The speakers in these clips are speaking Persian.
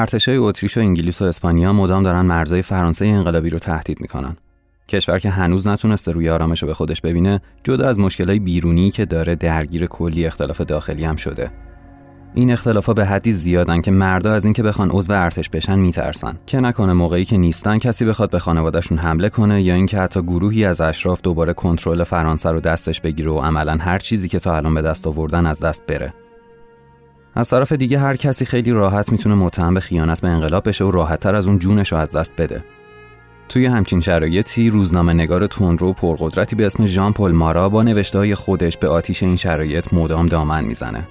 ارتشای اتریش و انگلیس و اسپانیا مدام دارن مرزهای فرانسه انقلابی رو تهدید می‌کنن. کشور که هنوز نتونسته روی آرامش رو به خودش ببینه جدا از مشکلات بیرونی که داره درگیر کلی اختلاف داخلی هم شده. این اختلافا به حدی زیادن که مردا از اینکه بخوان عضو ارتش بشن میترسن. که نکنه موقعی که نیستن کسی بخواد به خانوادهشون حمله کنه یا اینکه حتی گروهی از اشراف دوباره کنترل فرانسه رو دستش بگیره و عملا هر چیزی که تا الان به دست آوردن از دست بره. از طرف دیگه هر کسی خیلی راحت می‌تونه متهم به خیانت به انقلاب بشه و راحتتر از اون جونش رو از دست بده توی همچین شرایطی روزنامه نگار تندرو پرقدرتی به اسم ژان پل مارا با نوشته خودش به آتیش این شرایط مدام دامن می‌زنه.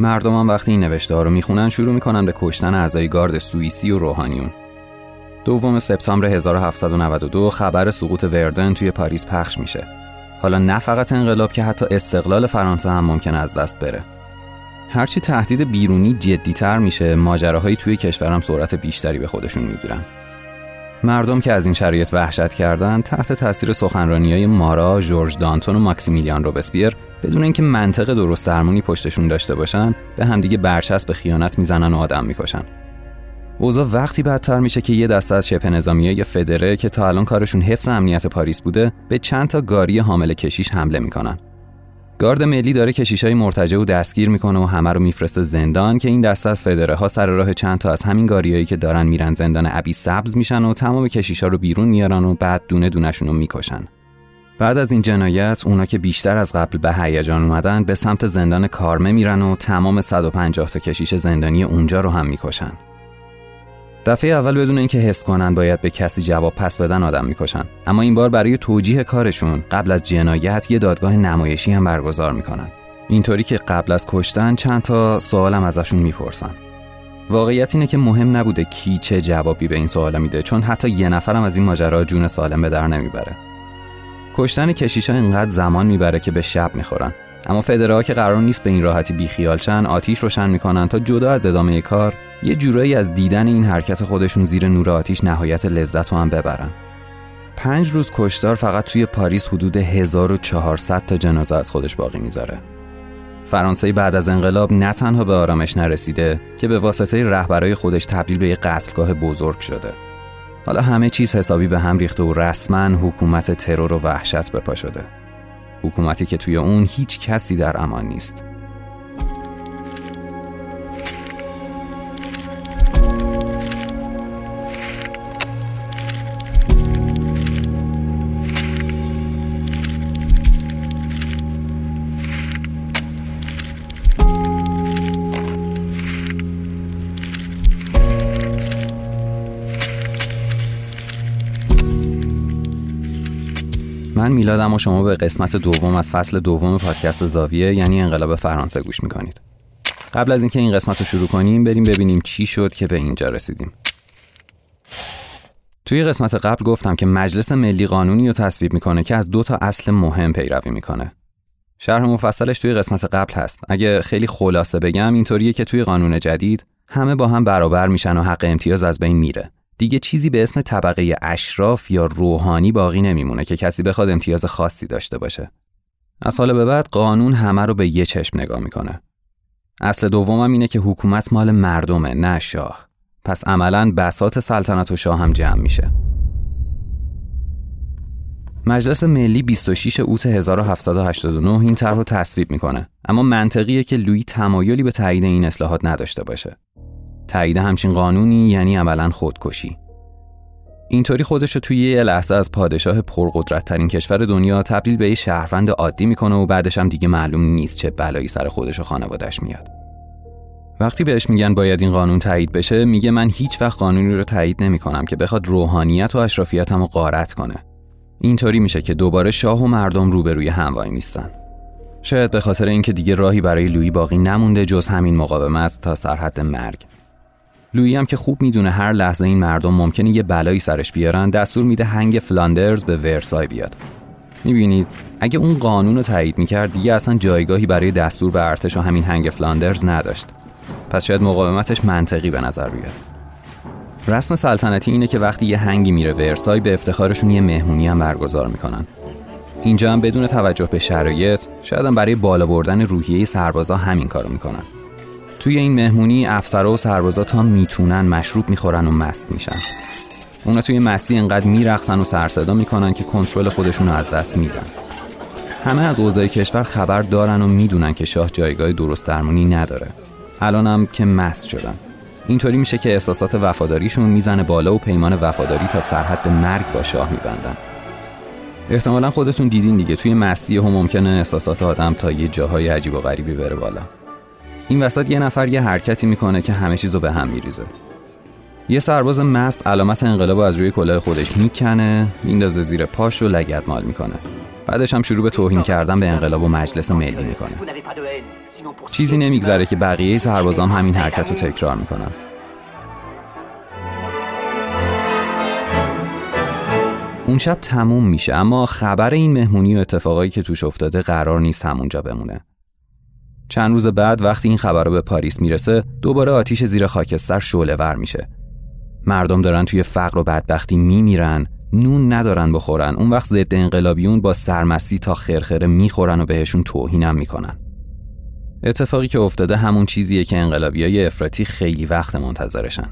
مردم هم وقتی این نوشته ها رو می‌خونن شروع می‌کنن به کشتن اعضای گارد سوئیسی و روحانیون. دوم سپتامبر 1792 خبر سقوط وردن توی پاریس پخش میشه. حالا نه فقط انقلاب که حتی استقلال فرانسه هم ممکن از دست بره. هرچی تهدید بیرونی جدیتر میشه ماجراهایی توی کشورم سرعت بیشتری به خودشون می‌گیرن. مردم که از این شرایط وحشت کردند تحت تاثیر سخنرانی های مارا، جورج دانتون و ماکسیمیلیان روبسپیر بدون اینکه منطق درست درمونی پشتشون داشته باشن به همدیگه برچسب خیانت می‌زنن و آدم می‌کشن. اوضاع وقتی بدتر میشه که یه دسته از شبه نظامی فدره که تا الان کارشون حفظ امنیت پاریس بوده به چند تا گاری حامل کشیش حمله می‌کنن. گارد ملی داره کشیشای مرتجع و دستگیر می‌کنه و همه رو میفرسته زندان که این دسته از فدره ها سر راه چند تا از همین گاریایی که دارن میرن زندان ابی سبز میشن و تمام کشیشا رو بیرون میارن و بعد دونه دونشون رو می‌کشن. بعد از این جنایت اونا که بیشتر از قبل به هیجان اومدن به سمت زندان کارمه میرن و تمام 150 تا کشیش زندانی اونجا رو هم می‌کشن. دفعه اول بدون اینکه حس کنن باید به کسی جواب پس بدن آدم می‌کشن. اما این بار برای توجیه کارشون قبل از جنایت یه دادگاه نمایشی هم برگزار می‌کنن. اینطوری که قبل از کشتن چند تا سوالم ازشون می‌پرسن. واقعیت اینه که مهم نبوده کی چه جوابی به این سوالا میده چون حتی یه نفرم از این ماجرا جون سالم به در نمی‌بره. کشتن کشیشا اینقدر زمان می‌بره که به شب می‌خورن. اما فدرها که قرار نیست به این راحتی بیخیال شن آتیش روشن می‌کنن تا جدا از ادامه کار یه جورایی از دیدن این حرکت خودشون زیر نور آتیش نهایت لذت رو هم ببرن. پنج روز کشتار فقط توی پاریس حدود 1400 تا جنازه از خودش باقی می‌ذاره. فرانسه بعد از انقلاب نه تنها به آرامش نرسیده که به واسطه رهبرای خودش تبدیل به یک قتلگاه بزرگ شده. حالا همه چیز حسابی به هم ریخته و رسما حکومت ترور و وحشت بپا شده. حکومتی که توی اون هیچ کسی در امان نیست. میلادم و شما به قسمت دوم از فصل دوم پادکست زاویه یعنی انقلاب فرانسه گوش می‌کنید. قبل از اینکه این قسمت رو شروع کنیم بریم ببینیم چی شد که به اینجا رسیدیم. توی قسمت قبل گفتم که مجلس ملی قانونی رو تصویب می‌کنه که از دو تا اصل مهم پیروی می‌کنه. شرح مفصلش توی قسمت قبل هست. اگه خیلی خلاصه بگم اینطوریه که توی قانون جدید همه با هم برابر میشن و حق امتیاز از بین میره. دیگه چیزی به اسم طبقه اشراف یا روحانی باقی نمیمونه که کسی بخواد امتیاز خاصی داشته باشه. از حال به بعد قانون همه رو به یه چشم نگاه می‌کنه. اصل دومم اینه که حکومت مال مردمه نه شاه. پس عملا بسات سلطنت و شاه هم جمع میشه. مجلس ملی 26 اوت 1789 این طرح رو تصویب می‌کنه اما منطقیه که لویی تمایلی به تایید این اصلاحات نداشته باشه. تایید همچین قانونی یعنی عملا خودکشی. اینطوری خودش رو توی یه لحظه از پادشاه پرقدرت ترین کشور دنیا تبدیل به یه شهروند عادی می‌کنه و بعدش هم دیگه معلوم نیست چه بلایی سر خودش و خانوادش میاد. وقتی بهش میگن باید این قانون تایید بشه میگه من هیچ وقت قانونی رو تایید نمی‌کنم که بخواد روحانیت و اشرافیتم رو غارت کنه. اینطوری میشه که دوباره شاه و مردم روبروی هم وای میستن شاید به خاطر اینکه دیگه راهی برای لویی باقی نمونده جز همین مقاومت تا سرحد مرگ. لویی هم که خوب می‌دونه هر لحظه این مردم ممکنه یه بلایی سرش بیارن دستور میده هنگ فلاندرز به ورسای بیاد. می‌بینید؟ اگه اون قانون رو تایید می‌کرد دیگه اصلا جایگاهی برای دستور به ارتش و همین هنگ فلاندرز نداشت. پس شاید مقاومتش منطقی به نظر بیاد. رسم سلطنتی اینه که وقتی یه هنگی میره ورسای به افتخارشون یه مهمونی هم برگزار می‌کنن. اینجا هم بدون توجه به شرایط شاید هم برای بالا بردن روحیه سربازا همین کارو می‌کنن. توی این مهمونی افسرا و سربازا تا می‌تونن مشروب می‌خورن و مست میشن. اونا توی مستی انقدر میرقصن و سرصدا می‌کنن که کنترل خودشون رو از دست میدن. همه از اوضاع کشور خبر دارن و می‌دونن که شاه جایگاه درست درمونی نداره. الانم که مست شدن. اینطوری میشه که احساسات وفاداریشون می‌زنه بالا و پیمان وفاداری تا سرحد مرگ با شاه میبندن. احتمالا خودتون دیدین دیگه توی مستی هم ممکنه احساسات آدم تا یه جاهای عجیب و غریبی بره بالا. این وسط یه نفر یه حرکتی می‌کنه که همه چیزو به هم میریزه. یه سرباز مست علامت انقلاب از روی کلاه خودش می‌کنه میندازه زیر پاش و لگت مال می‌کنه. بعدش هم شروع به توهین کردن به انقلاب و مجلس ملی می‌کنه. چیزی نمیگذره که بقیه سربازام همین حرکت رو تکرار می‌کنن. اون شب تموم میشه اما خبر این مهمونی و اتفاقایی که توش افتاده قرار نیست همونجا بمونه. چند روز بعد وقتی این خبر رو به پاریس می‌رسه دوباره آتیش زیر خاکستر شعله ور میشه. مردم دارن توی فقر و بدبختی میمیرن نون ندارن بخورن اون وقت ضد انقلابیون با سرمستی تا خرخره می‌خورن و بهشون توهینم می‌کنن. اتفاقی که افتاده همون چیزیه که انقلابیای افراطی خیلی وقت منتظرشن.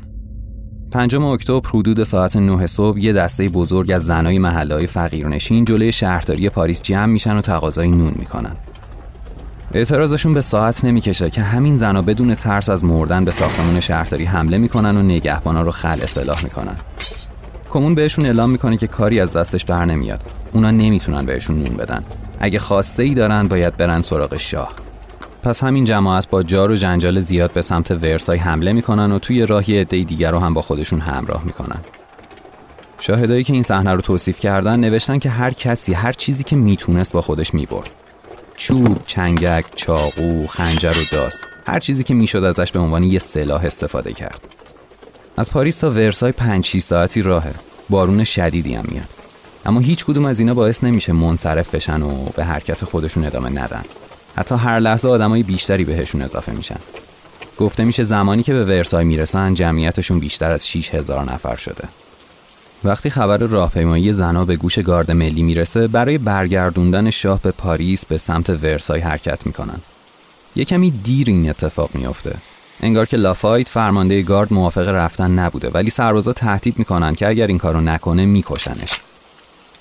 پنجم اکتبر حدود ساعت 9 صبح یه دسته بزرگ از زنای محلهای فقیرنشین جلوی شهرداری پاریس جمع میشن و تقاضای نون می‌کنن. اعتراضشون به ساعت نمی‌کشه که همین زنا بدون ترس از مردن به ساختمان شهرداری حمله می‌کنن و نگهبانا رو خل اصلاح می‌کنن. کمون بهشون اعلام می‌کنه که کاری از دستش بر نمیاد. اونا نمی‌تونن بهشون نون بدن. اگه خواسته ای دارن باید برن سراغ شاه. پس همین جماعت با جار و جنجال زیاد به سمت ورسای حمله می‌کنن و توی راهی عده دیگر رو هم با خودشون همراه می‌کنن. شاهدایی که این صحنه رو توصیف کردن نوشتن که هر کسی هر چیزی که می‌تونست با خودش می‌برد. چوب، چنگک، چاقو، خنجر و داست. هر چیزی که می‌شد ازش به عنوان یه سلاح استفاده کرد. از پاریس تا ورسای 5 6 ساعتی راهه. بارون شدیدی هم میاد. اما هیچ کدوم از اینا باعث نمیشه منصرف بشن و به حرکت خودشون ادامه ندن. حتی هر لحظه آدمای بیشتری بهشون اضافه میشن. گفته میشه زمانی که به ورسای می‌رسن جمعیتشون بیشتر از 6000 نفر شده. وقتی خبر راهپیمایی زنا به گوش گارد ملی می‌رسه برای برگردوندن شاه به پاریس به سمت ورسای حرکت می‌کنن. یه کمی دیر این اتفاق میافته. انگار که لافایت فرمانده گارد موافق رفتن نبوده ولی سربازا تهدید می‌کنن که اگر این کارو نکنه میکشنش.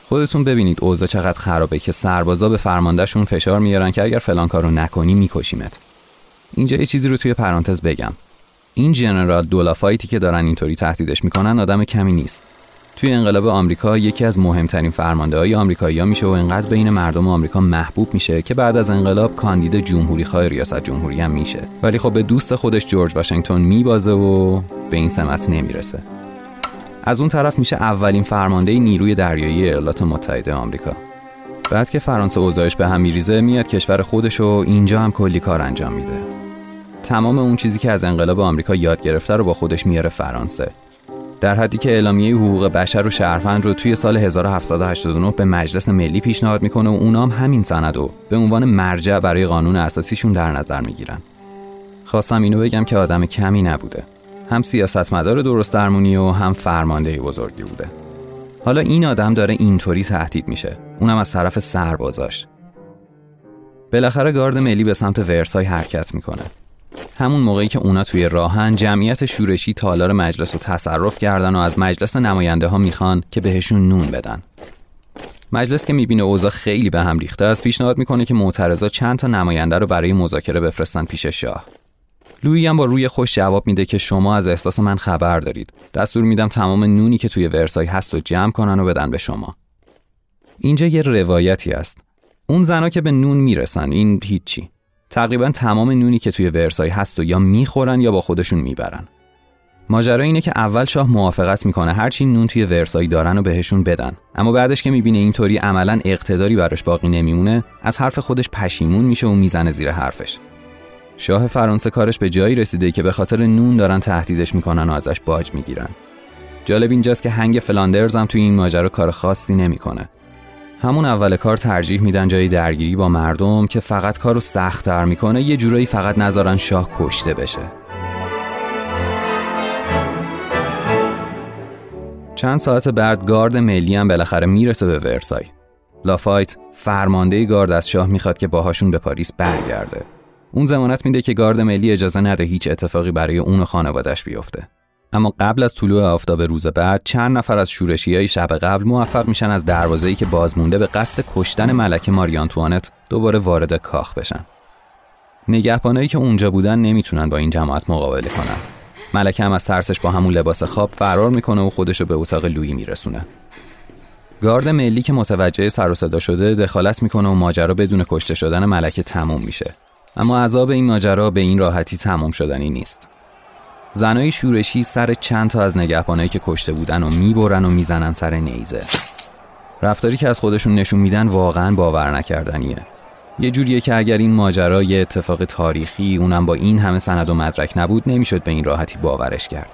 خودتون ببینید اوضاع چقدر خرابه که سربازا به فرماندهشون فشار میارن که اگر فلان کارو نکنی میکشیمت. اینجا یه چیزی رو توی پرانتز بگم. این جنرال دولافایتی که دارن اینطوری تهدیدش می‌کنن آدم کمی نیست. توی انقلاب آمریکا یکی از مهمترین فرمانده های آمریکایی میشه و انقدر بین مردم آمریکا محبوب میشه که بعد از انقلاب کاندید جمهوری خواه ریاست جمهوری هم میشه. ولی خب به دوست خودش جورج واشنگتن میبازه و به این سمت نمی‌رسه. از اون طرف میشه اولین فرمانده نیروی دریایی ایالات متحده آمریکا. بعد که فرانسه اوضاعش به هم میریزه میاد کشور خودش و اینجا هم کلی کار انجام میده. تمام اون چیزی که از انقلاب آمریکا یاد گرفته رو با خودش میاره فرانسه. در حدی که اعلامیه حقوق بشر و شهروند رو توی سال 1789 به مجلس ملی پیشنهاد می‌کنه و اونام همین سند رو به عنوان مرجع برای قانون اساسیشون در نظر می‌گیرن. خواستم اینو بگم که آدم کمی نبوده. هم سیاستمدار درست درمونی و هم فرمانده بزرگی بوده. حالا این آدم داره اینطوری تهدید میشه. اونم از طرف سربازاش. بالاخره گارد ملی به سمت ورسای حرکت می‌کنه. همون موقعی که اونا توی راهن جمعیت شورشی تالار مجلس رو تصرف کردن و از مجلس نماینده ها می‌خوان که بهشون نون بدن. مجلس که می‌بینه اوضاع خیلی به هم ریخته است پیشنهاد می‌کنه که معترضا چند تا نماینده رو برای مذاکره بفرستن پیش شاه. لویی هم با روی خوش جواب میده که شما از احساس من خبر دارید. دستور میدم تمام نونی که توی ورسای هست و جمع کنن و بدن به شما. اینجا یه روایتی است اون زنا که به نون می‌رسن این هیچی. تقریبا تمام نونی که توی ورسای هست و یا می‌خورن یا با خودشون می‌برن. ماجرا اینه که اول شاه موافقت می‌کنه هرچی نون توی ورسای دارن و بهشون بدن. اما بعدش که می‌بینه اینطوری عملا اقتداری براش باقی نمیمونه از حرف خودش پشیمون میشه و می‌زنه زیر حرفش. شاه فرانسه کارش به جایی رسیده که به خاطر نون دارن تهدیدش می‌کنن و ازش باج می‌گیرن. جالب اینجاست که هنگ فلاندرز هم توی این ماجرا کار خاصی نمی‌کنه. همون اول کار ترجیح میدن جای درگیری با مردم که فقط کارو سختتر می‌کنه یه جورایی فقط نذارن شاه کشته بشه. چند ساعت بعد گارد ملی هم بالاخره می‌رسه به ورسای. لافایت فرمانده گارد از شاه می‌خواد که باهاشون به پاریس برگرده. اون زمانت میده که گارد ملی اجازه نده هیچ اتفاقی برای اون و خانوادش بیفته. اما قبل از طلوع آفتاب روز بعد چند نفر از شورشی های شب قبل موفق میشن از دروازه‌ای که باز مونده به قصد کشتن ملکه ماریانتوانت دوباره وارد کاخ بشن. نگهبانایی که اونجا بودن نمی‌تونن با این جماعت مقابله کنن. ملکه هم از ترسش با همون لباس خواب فرار می‌کنه و خودشو به اتاق لویی میرسونه. گارد ملی که متوجه سر و صدا شده دخالت می‌کنه و ماجرا بدون کشته شدن ملکه تموم میشه. اما عذاب این ماجرا به این راحتی تموم شدنی نیست. زنای شورشی سر چند تا از نگهبانایی که کشته بودن و می‌برن و می‌زنن سر نیزه. رفتاری که از خودشون نشون میدن واقعا باور نکردنیه. یه جوریه که اگر این ماجرا یه اتفاق تاریخی اونم با این همه سند و مدرک نبود نمی‌شد به این راحتی باورش کرد.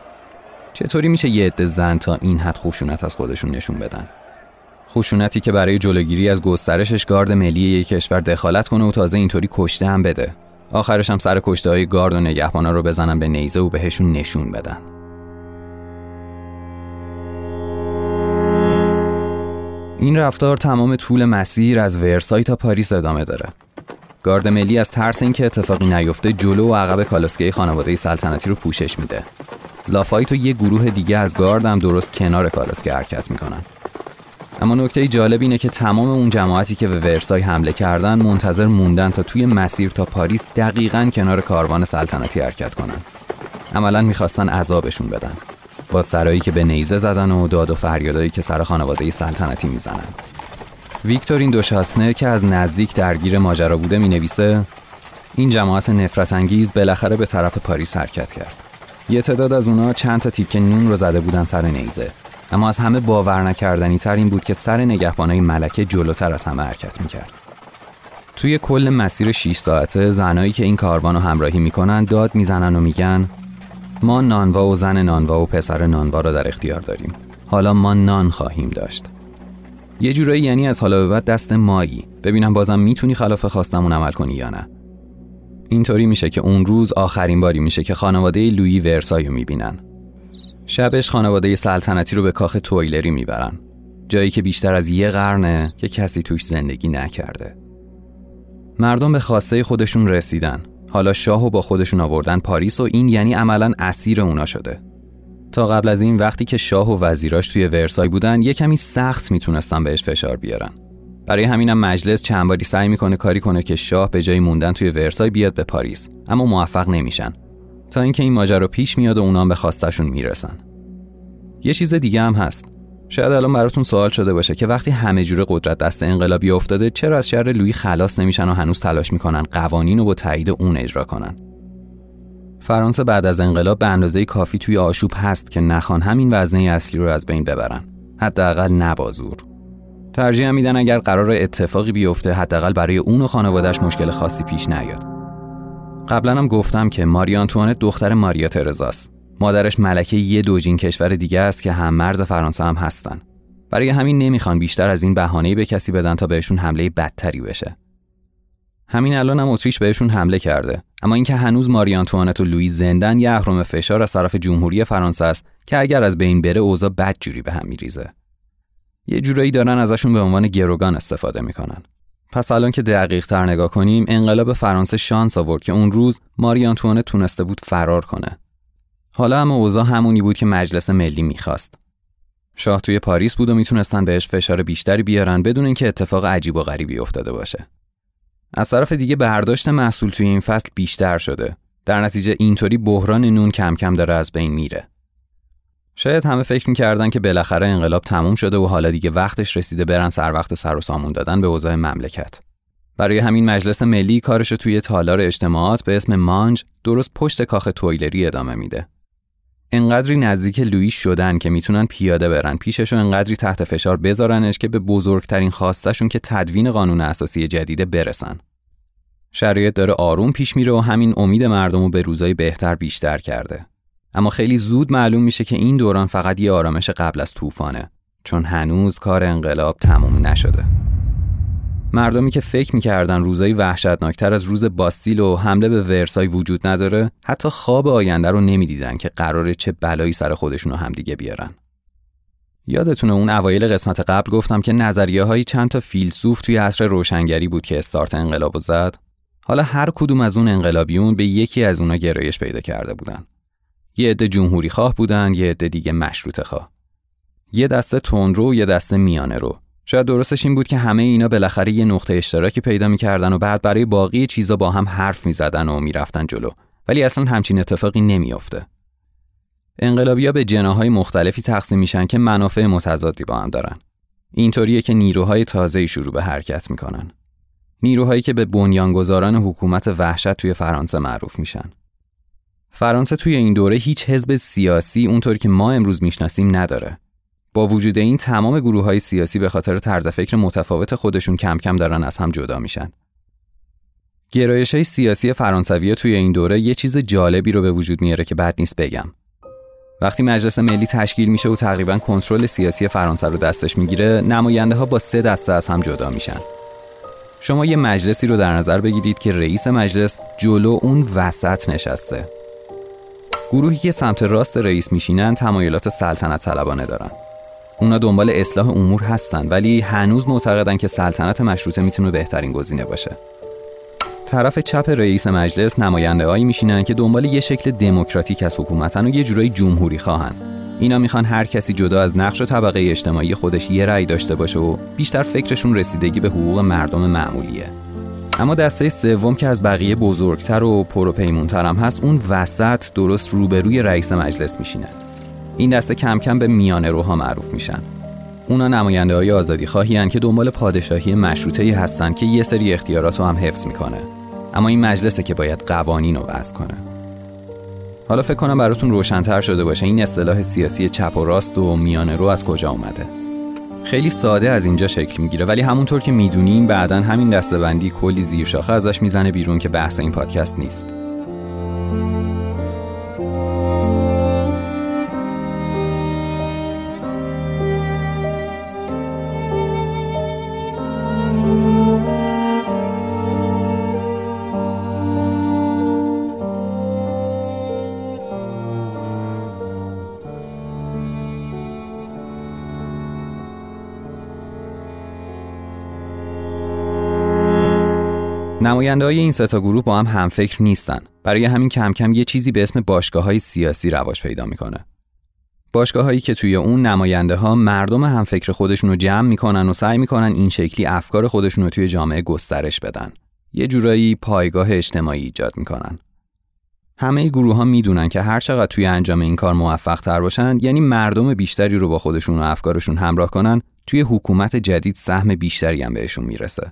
چطوری میشه یه عده زن تا این حد خشونت از خودشون نشون بدن؟ خشونتی که برای جلوگیری از گسترشش گارد ملی یک کشور دخالت کنه و تازه اینطوری کشته هم بده. آخرش هم سر کشته های گارد و نگهبانا رو بزنن به نیزه و بهشون نشون بدن. این رفتار تمام طول مسیر از ورسای تا پاریس ادامه داره. گارد ملی از ترس اینکه اتفاقی نیفته جلو و عقب کالاسکه خانواده سلطنتی رو پوشش میده. لافایت و یه گروه دیگه از گارد هم درست کنار کالاسکه حرکت می‌کنن. اما نکته جالب اینه که تمام اون جماعتی که به ورسای حمله کردن منتظر موندن تا توی مسیر تا پاریس دقیقا کنار کاروان سلطنتی حرکت کنن. عملا می‌خواستن عذابشون بدن. با سرایی که به نیزه زدن و داد و فریادایی که سر خانواده سلطنتی می‌زنن. ویکتورین دوشاسنه که از نزدیک درگیر ماجرا بوده می نویسه این جماعت نفرت انگیز بالاخره به طرف پاریس حرکت کرد. یه تعداد از اونا چند تا تیکه نون رو زده بودن سر نیزه اما از همه باور نکردنی تر این بود که سر نگهبانای ملکه جلوتر از همه حرکت می‌کرد. توی کل مسیر 6 ساعته زنایی که این کاروان رو همراهی می‌کنن داد می‌زنن و میگن ما نانوا و زن نانوا و پسر نانوا رو در اختیار داریم. حالا ما نان خواهیم داشت. یه جورایی یعنی از حالا به بعد دست مایی ببینم بازم می‌تونی خلاف خواستمون عمل کنی یا نه. اینطوری میشه که اون روز آخرین باری میشه که خانواده لویی ورسایو می‌بینن. شبش خانواده سلطنتی رو به کاخ تویلری می‌برن. جایی که بیشتر از یه قرنه که کسی توش زندگی نکرده. مردم به خواسته خودشون رسیدن. حالا شاهو با خودشون آوردن پاریس و این یعنی عملا اسیر اونا شده. تا قبل از این وقتی که شاه و وزیراش توی ورسای بودن یه کمی سخت می‌تونستن بهش فشار بیارن. برای همینم مجلس چند باری سعی می‌کنه کاری کنه که شاه به جای موندن توی ورسای بیاد به پاریس اما موفق نمیشن. تا اینکه این ماجرا پیش میاد و اونام به خواستشون می‌رسن. یه چیز دیگه هم هست. شاید الان براتون سوال شده باشه که وقتی همه جوره قدرت دست انقلابی افتاده چرا از شر لویی خلاص نمیشن و هنوز تلاش می‌کنن قوانین رو با تایید اون اجرا کنن؟ فرانسه بعد از انقلاب به اندازه کافی توی آشوب هست که نخوان همین وزنه اصلی رو از بین ببرن. حداقل نبازور ترجیح میدن اگر قرار اتفاقی بیفته حداقل برای اون و خانوادهش مشکل خاصی پیش نیاد. قبلا هم گفتم که ماری آنتوانت دختر ماریا ترزاست. مادرش ملکه یه دوجین کشور دیگه است که هم مرز فرانسه هم هستن. برای همین نمی‌خوان بیشتر از این بهانه‌ای به کسی بدن تا بهشون حمله بدتری بشه. همین الان هم اتریش بهشون حمله کرده اما اینکه هنوز ماری آنتوانت و لویی زندن یه اهرم فشار از طرف جمهوری فرانسه است که اگر از بین بره اوضاع بدجوری به هم میریزه. یه جورایی دارن ازشون به عنوان گروگان استفاده می‌کنن. پس الان که دقیق تر نگاه کنیم انقلاب فرانسه شانس آورد که اون روز ماری آنتوانه تونسته بود فرار کنه. حالا هم اوضاع همونی بود که مجلس ملی می‌خواست. شاه توی پاریس بود و می‌تونستن بهش فشار بیشتری بیارن بدون اینکه اتفاق عجیب و غریبی افتاده باشه. از طرف دیگه برداشت محصول توی این فصل بیشتر شده. در نتیجه اینطوری بحران نون کم کم داره از بین میره. شاید همه فکر می‌کردن که بالاخره انقلاب تموم شده و حالا دیگه وقتش رسیده برن سر وقت سر و سامون دادن به اوضاع مملکت. برای همین مجلس ملی کارش توی تالار اجتماعات به اسم مانج درست پشت کاخ تویلری ادامه میده. انقدری نزدیک لویی شدن که می‌تونن پیاده برن پیشش و انقدری تحت فشار بذارنش که به بزرگترین خواستشون که تدوین قانون اساسی جدیده برسن. شرایط داره آروم پیش میره و همین امید مردم رو به روزای بهتر بیشتر کرده. اما خیلی زود معلوم میشه که این دوران فقط یه آرامش قبل از طوفانه چون هنوز کار انقلاب تموم نشده. مردمی که فکر می‌کردن روزای وحشتناکتر از روز باستیل و حمله به ورسای وجود نداره حتی خواب آینده رو نمی‌دیدن که قراره چه بلایی سر خودشون همدیگه بیارن. یادتونه اون اوایل قسمت قبل گفتم که نظریه های چند تا فیلسوف توی عصر روشنگری بود که استارت انقلاب زد؟ حالا هر کدوم از اون انقلابیون به یکی از اونا گرایش پیدا کرده بودن. یه عده جمهوری خواه بودن، یه عده دیگه مشروط خواه. یه دسته تندرو و یه دسته میانه رو. شاید درستش این بود که همه اینا بالاخره یه نقطه اشتراکی پیدا می‌کردن و بعد برای باقی چیزا با هم حرف می‌زدن و می‌رفتن جلو. ولی اصلا همچین اتفاقی نمیافته. انقلابیا به جناهای مختلفی تقسیم میشن که منافع متضادی با هم دارن. اینطوریه که نیروهای تازه‌ای شروع به حرکت می‌کنن. نیروهایی که به بنیانگذاران حکومت وحشت توی فرانسه معروف میشن. فرانسه توی این دوره هیچ حزب سیاسی اونطور که ما امروز می‌شناسیم نداره. با وجود این تمام گروه های سیاسی به خاطر طرز فکر متفاوت خودشون کم کم دارن از هم جدا میشن. گرایش های سیاسی فرانسوی توی این دوره یه چیز جالبی رو به وجود میاره که بد نیست بگم. وقتی مجلس ملی تشکیل میشه و تقریبا کنترل سیاسی فرانسه رو دستش می‌گیره، نماینده ها با سه دسته از هم جدا میشن. شما یه مجلسی رو در نظر بگیرید که رئیس مجلس جلو اون وسط نشسته. گروهی که سمت راست رئیس میشینن تمایلات سلطنت طلبانه دارن. اونا دنبال اصلاح امور هستن ولی هنوز معتقدن که سلطنت مشروطه می‌تونه بهترین گزینه باشه. طرف چپ رئیس مجلس نماینده هایی میشینن که دنبال یه شکل دموکراتیک از حکومتن و یه جورایی جمهوری خواهن. اینا می‌خوان هر کسی جدا از نقش و طبقه اجتماعی خودش یه رأی داشته باشه و بیشتر فکرشون رسیدگی به حقوق مردم معمولیه. اما دسته سوم که از بقیه بزرگتر و پروپیمونتر هست اون وسط درست روبروی رئیس مجلس میشینه. این دسته کم کم به میانه روها معروف میشن. اونا نماینده های آزادی خواهی که دنبال پادشاهی مشروطه هستن که یه سری اختیارات رو هم حفظ می‌کنه. اما این مجلسه که باید قوانین رو وضع کنه. حالا فکر کنم براتون روشنتر شده باشه این اصطلاح سیاسی چپ و راست و میانه رو از کجا اومده. خیلی ساده از اینجا شکل می‌گیره ولی همونطور که می‌دونیم بعدا همین دستبندی کلی زیرشاخه ازش می‌زنه بیرون که بحث این پادکست نیست. نماینده های این ستا گروه با هم همفکر نیستن. برای همین کم کم یه چیزی به اسم باشگاه های سیاسی رواج پیدا می‌کنه. باشگاه هایی که توی اون نماینده ها مردم همفکر خودشون رو جمع می‌کنن و سعی می‌کنن این شکلی افکار خودشون رو توی جامعه گسترش بدن. یه جورایی پایگاه اجتماعی ایجاد می‌کنن. همه گروه ها می‌دونن که هر چقدر توی انجام این کار موفق تر باشن یعنی مردم بیشتری رو با خودشون و افکارشون همراه کنن توی حکومت جدید سهم بیشتری هم بهشون می‌رسه.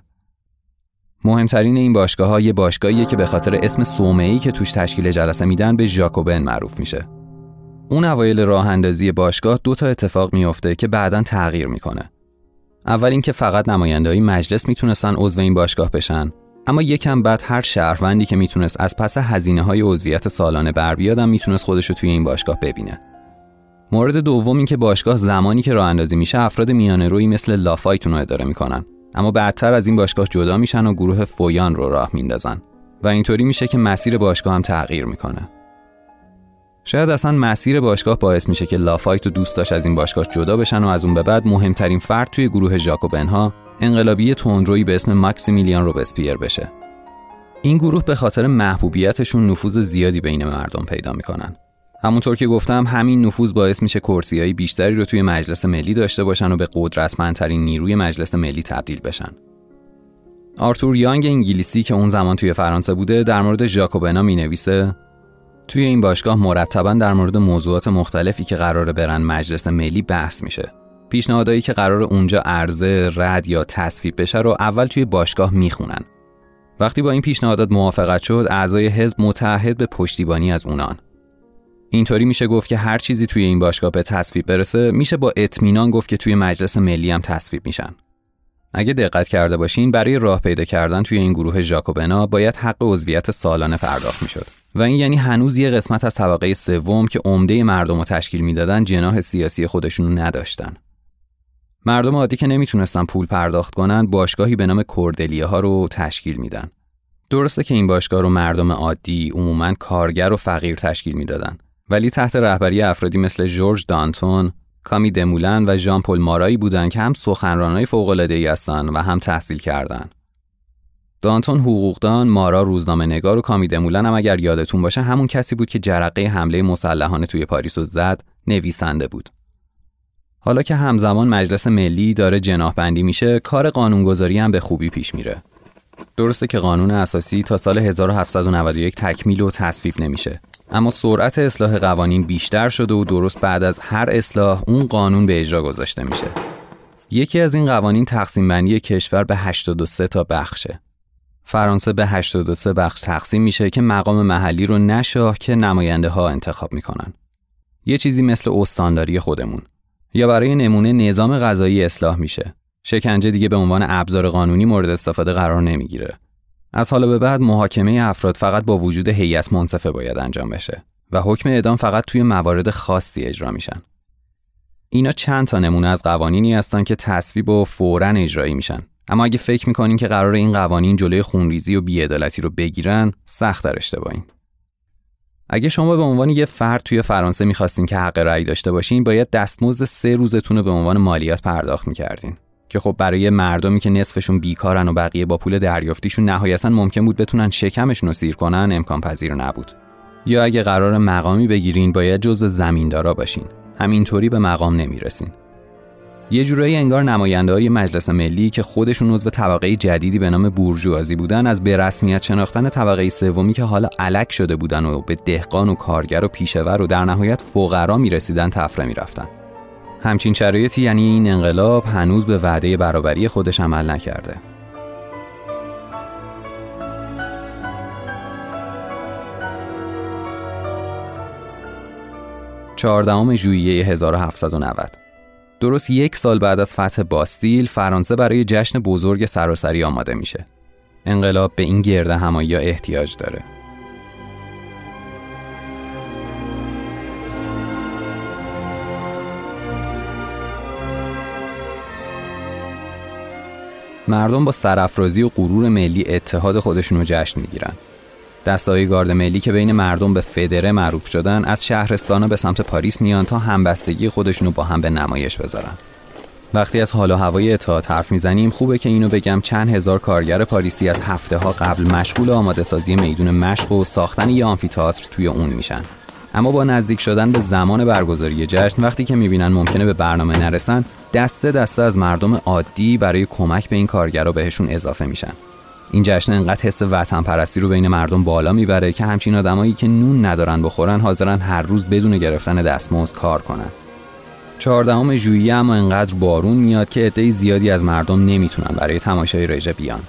مهمترین این باشگاه ها یه باشگاهیه که به خاطر اسم صومعه‌ای که توش تشکیل جلسه میدن به ژاکوبن معروف میشه. اون اوایل راه اندازی باشگاه دو تا اتفاق میافته که بعدا تغییر می‌کنه. اول اینکه فقط نماینده‌های مجلس می‌تونستن عضو این باشگاه بشن اما یکم بعد هر شهروندی که می‌تونست از پس هزینه های عضویت سالانه بر بیادم می‌تونست خودش رو توی این باشگاه ببینه. مورد دوم این که باشگاه زمانی که راه اندازی میشه افراد میانه روی مثل لافایتون رو اداره می‌کنن اما بعدتر از این باشگاه جدا میشن و گروه فویان رو راه میندازن. و اینطوری میشه که مسیر باشگاه هم تغییر می‌کنه. شاید اصلا مسیر باشگاه باعث میشه که لافایت و دوستاش از این باشگاه جدا بشن و از اون به بعد مهمترین فرد توی گروه ژاکوبنها انقلابی تندرویی به اسم ماکسیمیلیان روبسپیر بشه. این گروه به خاطر محبوبیتشون نفوذ زیادی بین مردم پیدا می‌کنن. همونطور که گفتم همین نفوذ باعث میشه های بیشتری رو توی مجلس ملی داشته باشن و به قدرتمندترین نیروی مجلس ملی تبدیل بشن. آرتور یانگ انگلیسی که اون زمان توی فرانسه بوده در مورد ژاکوبنا می نویسه توی این باشگاه مرتبا در مورد موضوعات مختلفی که قرار برن مجلس ملی بحث میشه. پیشنهادهایی که قرار اونجا عرضه، رد یا تصویب بشه رو اول توی باشگاه می‌خونن. وقتی با این پیشنهادات موافقت شد، اعضای حزب متحد به پشتیبانی از اونان. اینطوری میشه گفت که هر چیزی توی این باشگاه به تصویب برسه میشه با اطمینان گفت که توی مجلس ملی هم تصویب میشن. اگه دقت کرده باشین برای راه پیدا کردن توی این گروه ژاکوبنا باید حق عضویت سالانه پرداخت می‌شد و این یعنی هنوز یه قسمت از طبقه سوم که عمده مردم رو تشکیل می‌دادن جناح سیاسی خودشون نداشتن. مردم عادی که نمی‌تونستن پول پرداخت کنن باشگاهی به نام کوردلیه ها رو تشکیل میدن. درسته که این باشگاه رو مردم عادی عموما کارگر و فقیر تشکیل می‌دادن ولی تحت رهبری افرادی مثل جورج دانتون، کامی دمولن و ژان پل مارایی بودند که هم سخنرانای فوق‌العاده‌ای هستند و هم تحصیل کردند. دانتون حقوقدان، مارا روزنامه نگار و کامیدمولن هم اگر یادتون باشه همون کسی بود که جرقه حمله مسلحانه توی پاریس و زد نویسنده بود. حالا که همزمان مجلس ملی داره جناح بندی میشه کار قانونگذاری هم به خوبی پیش میره. درسته که قانون اساسی تا سال 1791 تکمیل و تصویب نمیشه اما سرعت اصلاح قوانین بیشتر شده و درست بعد از هر اصلاح اون قانون به اجرا گذاشته میشه. یکی از این قوانین تقسیم بندی کشور به 83 تا بخشه. فرانسه به 83 بخش تقسیم میشه که مقام محلی رو نشاه که نماینده ها انتخاب می‌کنن. یه چیزی مثل استانداری خودمون. یا برای نمونه نظام غذایی اصلاح میشه. شکنجه دیگه به عنوان ابزار قانونی مورد استفاده قرار نمی‌گیره. از حالا به بعد محاکمه افراد فقط با وجود هیئت منصفه باید انجام بشه و حکم اعدام فقط توی موارد خاصی اجرا میشن. اینا چند تا نمونه از قوانینی هستن که تصویب و فورا اجرایی میشن. اما اگه فکر می‌کنین که قرار این قوانین جلوی خونریزی و بیعدالتی رو بگیرن، سخت در اشتباهین. اگه شما به عنوان یه فرد توی فرانسه می‌خواستین که حق رأی داشته باشین، باید دستمزد سه روزتون رو به عنوان مالیات پرداخت می‌کردین. که خب برای مردمی که نصفشون بیکارن و بقیه با پول دریافتیشون نهایتا ممکن بود بتونن شکمشون رو سیر کنن امکان پذیر نبود. یا اگه قرار مقامی بگیرین باید جز زمیندارا باشین. همینطوری به مقام نمی‌رسین. یه جورایی انگار نماینده های مجلس ملی که خودشون عضو طبقه جدیدی به نام بورژوازی بودن از به رسمیت شناختن طبقه سومی که حالا علک شده بودن و به دهقان و کارگر و پیشور و در نهایت فقرا می‌رسیدن تفره می‌رفتن. همچین شرایطی یعنی این انقلاب هنوز به وعده برابری خودش عمل نکرده. چهاردهم ژوئیه 1790 درست یک سال بعد از فتح باستیل فرانسه برای جشن بزرگ سراسری آماده میشه. انقلاب به این گرده همایی احتیاج داره. مردم با سرافرازی و غرور ملی اتحاد خودشون رو جشن می‌گیرن. دستای گارد ملی که بین مردم به فدره معروف شدن از شهرستانا به سمت پاریس میان تا همبستگی خودشون رو با هم به نمایش بذارن. وقتی از حال و هوای اتحاد حرف می‌زنیم خوبه که اینو بگم چند هزار کارگر پاریسی از هفته ها قبل مشغول آماده سازی میدون مشق و ساختن یه آمفیتئاتر توی اون میشن. اما با نزدیک شدن به زمان برگزاری جشن وقتی که می‌بینن ممکنه به برنامه نرسن دسته دسته از مردم عادی برای کمک به این کارگرا بهشون اضافه میشن. این جشن انقدر حس وطن پرستی رو بین مردم بالا می‌بره که همچین آدمایی که نون ندارن بخورن حاضرن هر روز بدون گرفتن دستمزد کار کنن. چهاردهم ژوئیه اما انقدر بارون میاد که عده زیادی از مردم نمی‌تونن برای تماشای رژه بیان.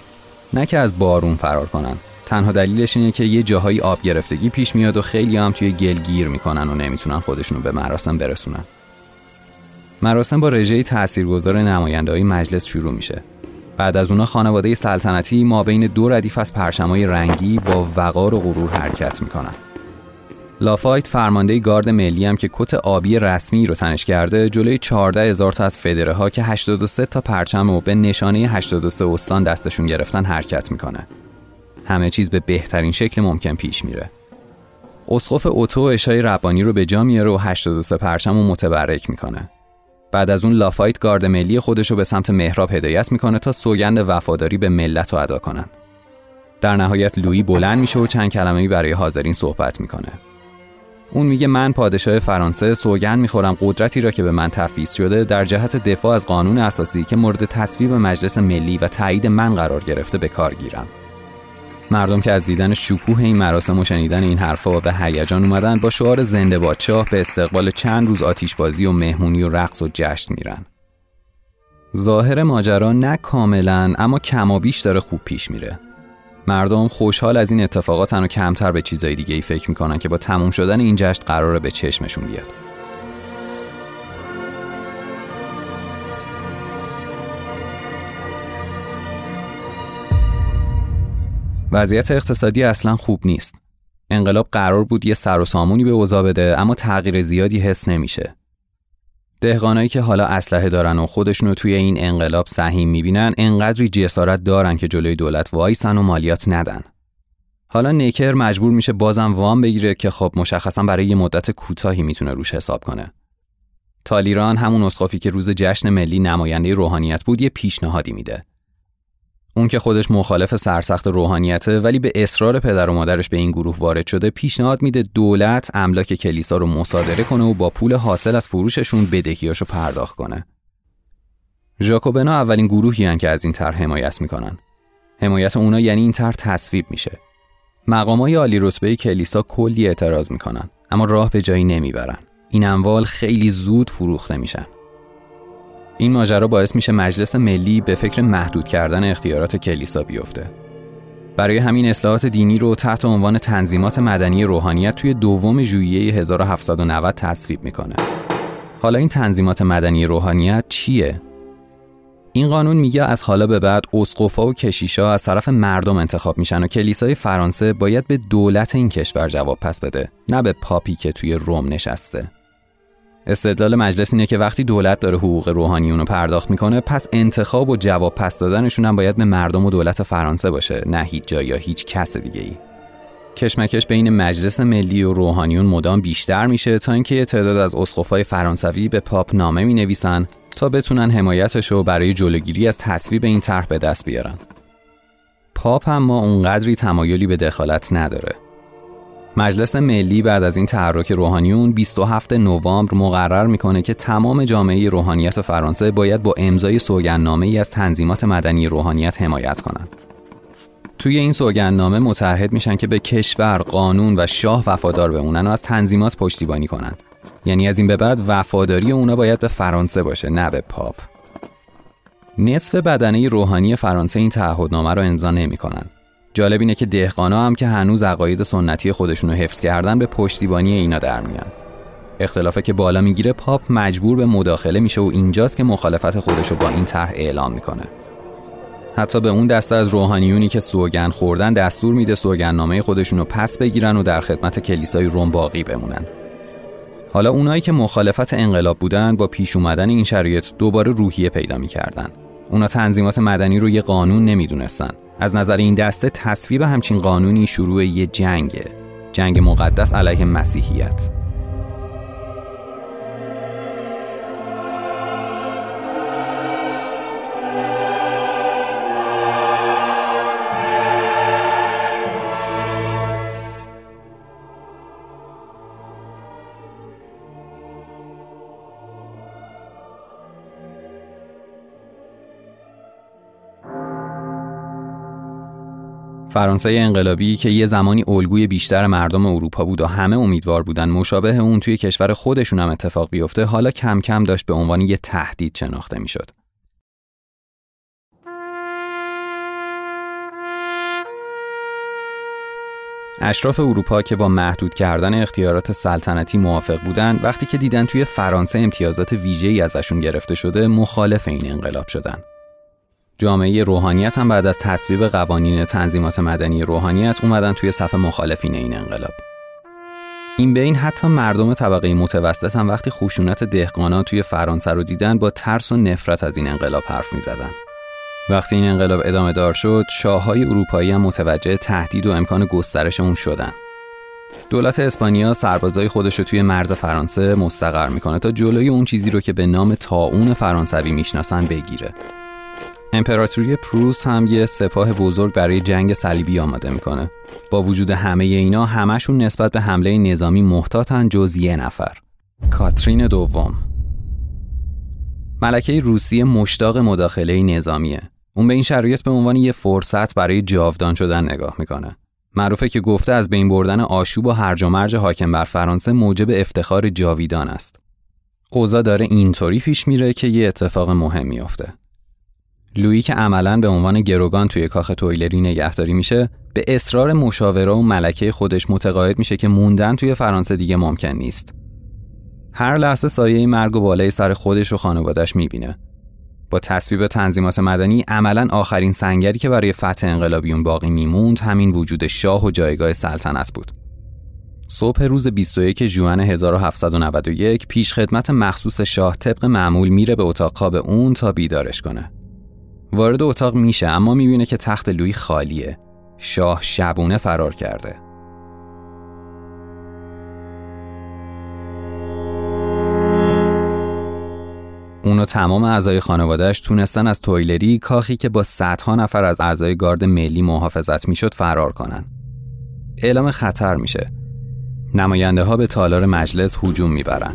نه که از بارون فرار کنن. تنها دلیلش اینه که یه جاهایی آب گرفتگی پیش میاد و خیلی هم توی گل گیر می‌کنن و نمی‌تونن خودشونو به مراسم برسونن. مراسم با رژه تاثیرگذار نماینده های مجلس شروع میشه. بعد از اونا خانواده سلطنتی ما بین دو ردیف از پرچمای رنگی با وقار و غرور حرکت می‌کنن. لافایت فرمانده گارد ملی هم که کت آبی رسمی رو تنش کرده جلوی 14 هزار تا از فدره ها که 83 تا پرچم و به نشانه 83 استان دستشون گرفتن حرکت می‌کنه. همه چیز به بهترین شکل ممکن پیش میره. اسقف اوتو اشای ربانی رو به جا میاره و 83 پرچم رو متبرک می‌کنه. بعد از اون لافایت گارد ملی خودش رو به سمت محراب هدایت می‌کنه تا سوگند وفاداری به ملت رو ادا کنن. در نهایت لویی بلند میشه و چند کلمه‌ای برای حاضرین صحبت می‌کنه. اون میگه من پادشاه فرانسه سوگند می‌خورم قدرتی را که به من تفویض شده در جهت دفاع از قانون اساسی که مورد تصویب مجلس ملی و تایید من قرار گرفته به کار گیرم. مردم که از دیدن شکوه این مراسم و شنیدن این حرفا به هیجان اومدن با شعار زنده بادشاه به استقبال چند روز آتیشبازی و مهمونی و رقص و جشن میرن. ظاهر ماجرا نه کاملا اما کمابیش داره خوب پیش میره. مردم خوشحال از این اتفاقاتن و کمتر به چیزای دیگه ای فکر می‌کنن که با تموم شدن این جشن قراره به چشمشون بیاد. وضعیت اقتصادی اصلا خوب نیست. انقلاب قرار بود یه سر و سامونی به اوضاع بده اما تغییر زیادی حس نمیشه. دهقانایی که حالا اسلحه دارن و خودشونو توی این انقلاب سهیم می‌بینن انقدری جسارت دارن که جلوی دولت وایسن و مالیات ندن. حالا نیکر مجبور میشه بازم وام بگیره که خب مشخصا برای یه مدت کوتاهی می‌تونه روش حساب کنه. تالیران همون اسقفی که روز جشن ملی نماینده روحانیت بود یه پیشنهادی میده. اون که خودش مخالف سرسخت روحانیته ولی به اصرار پدر و مادرش به این گروه وارد شده پیشنهاد میده دولت املاک کلیسا رو مصادره کنه و با پول حاصل از فروششون بدهیاشو پرداخت کنه. ژاکوبنا اولین گروهی هن که از این طرح حمایت می‌کنن. حمایت اونا یعنی این طرح تصویب میشه. مقامای عالی رتبه کلیسا کلی اعتراض می‌کنن اما راه به جایی نمی‌برن. این اموال خیلی زود فروخته میشن. این ماجرا باعث میشه مجلس ملی به فکر محدود کردن اختیارات کلیسا بیفته. برای همین اصلاحات دینی رو تحت عنوان تنظیمات مدنی روحانیت توی دوم ژوئیه 1790 تصویب می‌کنه. حالا این تنظیمات مدنی روحانیت چیه؟ این قانون میگه از حالا به بعد اسقفا و کشیشا از طرف مردم انتخاب میشن و کلیسای فرانسه باید به دولت این کشور جواب پس بده نه به پاپی که توی روم نشسته. استدلال مجلس اینه که وقتی دولت داره حقوق روحانیون رو پرداخت می‌کنه پس انتخاب و جواب پس دادنشون هم باید به مردم و دولت فرانسه باشه نه هیچ جا یا هیچ کس دیگه ای. کشمکش بین مجلس ملی و روحانیون مدام بیشتر میشه تا اینکه تعداد از اسقفای فرانسوی به پاپ نامه می نویسن تا بتونن حمایتش رو برای جلوگیری از تصویب این طرح به دست بیارن. پاپ هم ما اونقدری تمایلی به دخالت نداره. مجلس ملی بعد از این تحرک روحانیون 27 نوامبر مقرر می‌کنه که تمام جامعه روحانیت فرانسه باید با امضای سوگندنامه ای از تنظیمات مدنی روحانیت حمایت کنند. توی این سوگندنامه متحد میشن که به کشور، قانون و شاه وفادار بمونن و از تنظیمات پشتیبانی کنن. یعنی از این به بعد وفاداری اونا باید به فرانسه باشه نه به پاپ. نصف بدنه روحانی فرانسه این تعهدنامه رو امضا نمی‌کنن. جالب اینه که دهقانا هم که هنوز عقاید سنتی خودشونو حفظ کردن به پشتیبانی اینا در میان. اختلافه که بالا می‌گیره پاپ مجبور به مداخله میشه و اینجاست که مخالفت خودشو با این طرح اعلام می‌کنه. حتی به اون دسته از روحانیونی که سوگن خوردن دستور میده سوگندنامه خودشونو پس بگیرن و در خدمت کلیسای روم باقی بمونن. حالا اونایی که مخالفت انقلاب بودن با پیش اومدن این شرایط دوباره روحیه پیدا می‌کردن. اونا تنظیمات مدنی رو یه قانون نمی‌دونستن از نظر این دسته تصویب همچین قانونی شروع یه جنگه. جنگ مقدس علیه مسیحیت. فرانسه انقلابی که یه زمانی الگوی بیشتر مردم اروپا بود و همه امیدوار بودن مشابه اون توی کشور خودشون هم اتفاق بیفته حالا کم کم داشت به عنوان یه تهدید شناخته می‌شد. اشراف اروپا که با محدود کردن اختیارات سلطنتی موافق بودن وقتی که دیدن توی فرانسه امتیازات ویژه‌ای ازشون گرفته شده مخالف این انقلاب شدن. جامعه روحانیت هم بعد از تصویب قوانین تنظیمات مدنی روحانیت اومدن توی صف مخالفین این انقلاب. این بین حتی مردم طبقه متوسط هم وقتی خشونت دهقانان توی فرانسه رو دیدن با ترس و نفرت از این انقلاب حرف می زدن. وقتی این انقلاب ادامه دار شد، شاههای اروپایی هم متوجه تهدید و امکان گسترش اون شدن. دولت اسپانیا سربازای خودش رو توی مرز فرانسه مستقر می‌کنه تا جلوی اون چیزی رو که به نام تاون فرانسوی می‌شناسن بگیره. امپراتوری پروس هم یه سپاه بزرگ برای جنگ صلیبی آماده می‌کنه. با وجود همه اینا همشون نسبت به حمله نظامی محتاطن جز یه نفر. کاترین دوم ملکه روسیه مشتاق مداخله نظامیه. اون به این شرایط به عنوان یه فرصت برای جاودان شدن نگاه می‌کنه. معروفه که گفته از بین بردن آشوب و هرج و مرج حاکم بر فرانسه موجب افتخار جاویدان است. اوضاع داره اینطوری پیش میره که یه اتفاق مهم میافته. لویی که عملا به عنوان گروگان توی کاخ تویلری نگهداری میشه به اصرار مشاوره و ملکه خودش متقاعد میشه که موندن توی فرانسه دیگه ممکن نیست. هر لحظه سایه مرگ و بالای سر خودش و خانوادش می‌بینه. با تصویب تنظیمات مدنی عملا آخرین سنگری که برای فتح انقلابیون باقی میموند همین وجود شاه و جایگاه سلطنت بود. صبح روز 21 ژوئن 1791 پیش خدمت مخصوص شاه طبق معمول میره به اتاق خواب اون تا بیدارش کنه. وارد اتاق میشه اما می‌بینه که تخت لوی خالیه شاه شبونه فرار کرده اون تمام اعضای خانوادهش تونستن از تویلری کاخی که با صدها نفر از اعضای گارد ملی محافظت می‌شد فرار کنن. اعلام خطر میشه. نماینده ها به تالار مجلس هجوم می‌برن.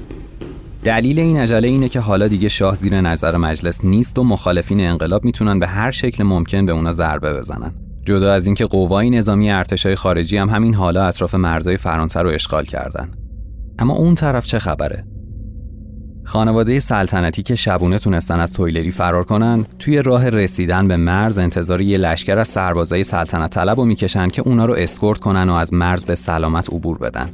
دلیل این عجله اینه که حالا دیگه شاه زیر نظر مجلس نیست و مخالفین انقلاب می‌تونن به هر شکل ممکن به اونا ضربه بزنن. جدا از اینکه قوای نظامی ارتشای خارجی هم همین حالا اطراف مرزهای فرانسه رو اشغال کردن. اما اون طرف چه خبره؟ خانواده سلطنتی که شبونه تونستن از تویلری فرار کنن توی راه رسیدن به مرز انتظار یه لشکر از سربازای سلطنت طلب رو می‌کشن که اونا رو اسکورت کنن و از مرز به سلامت عبور بدن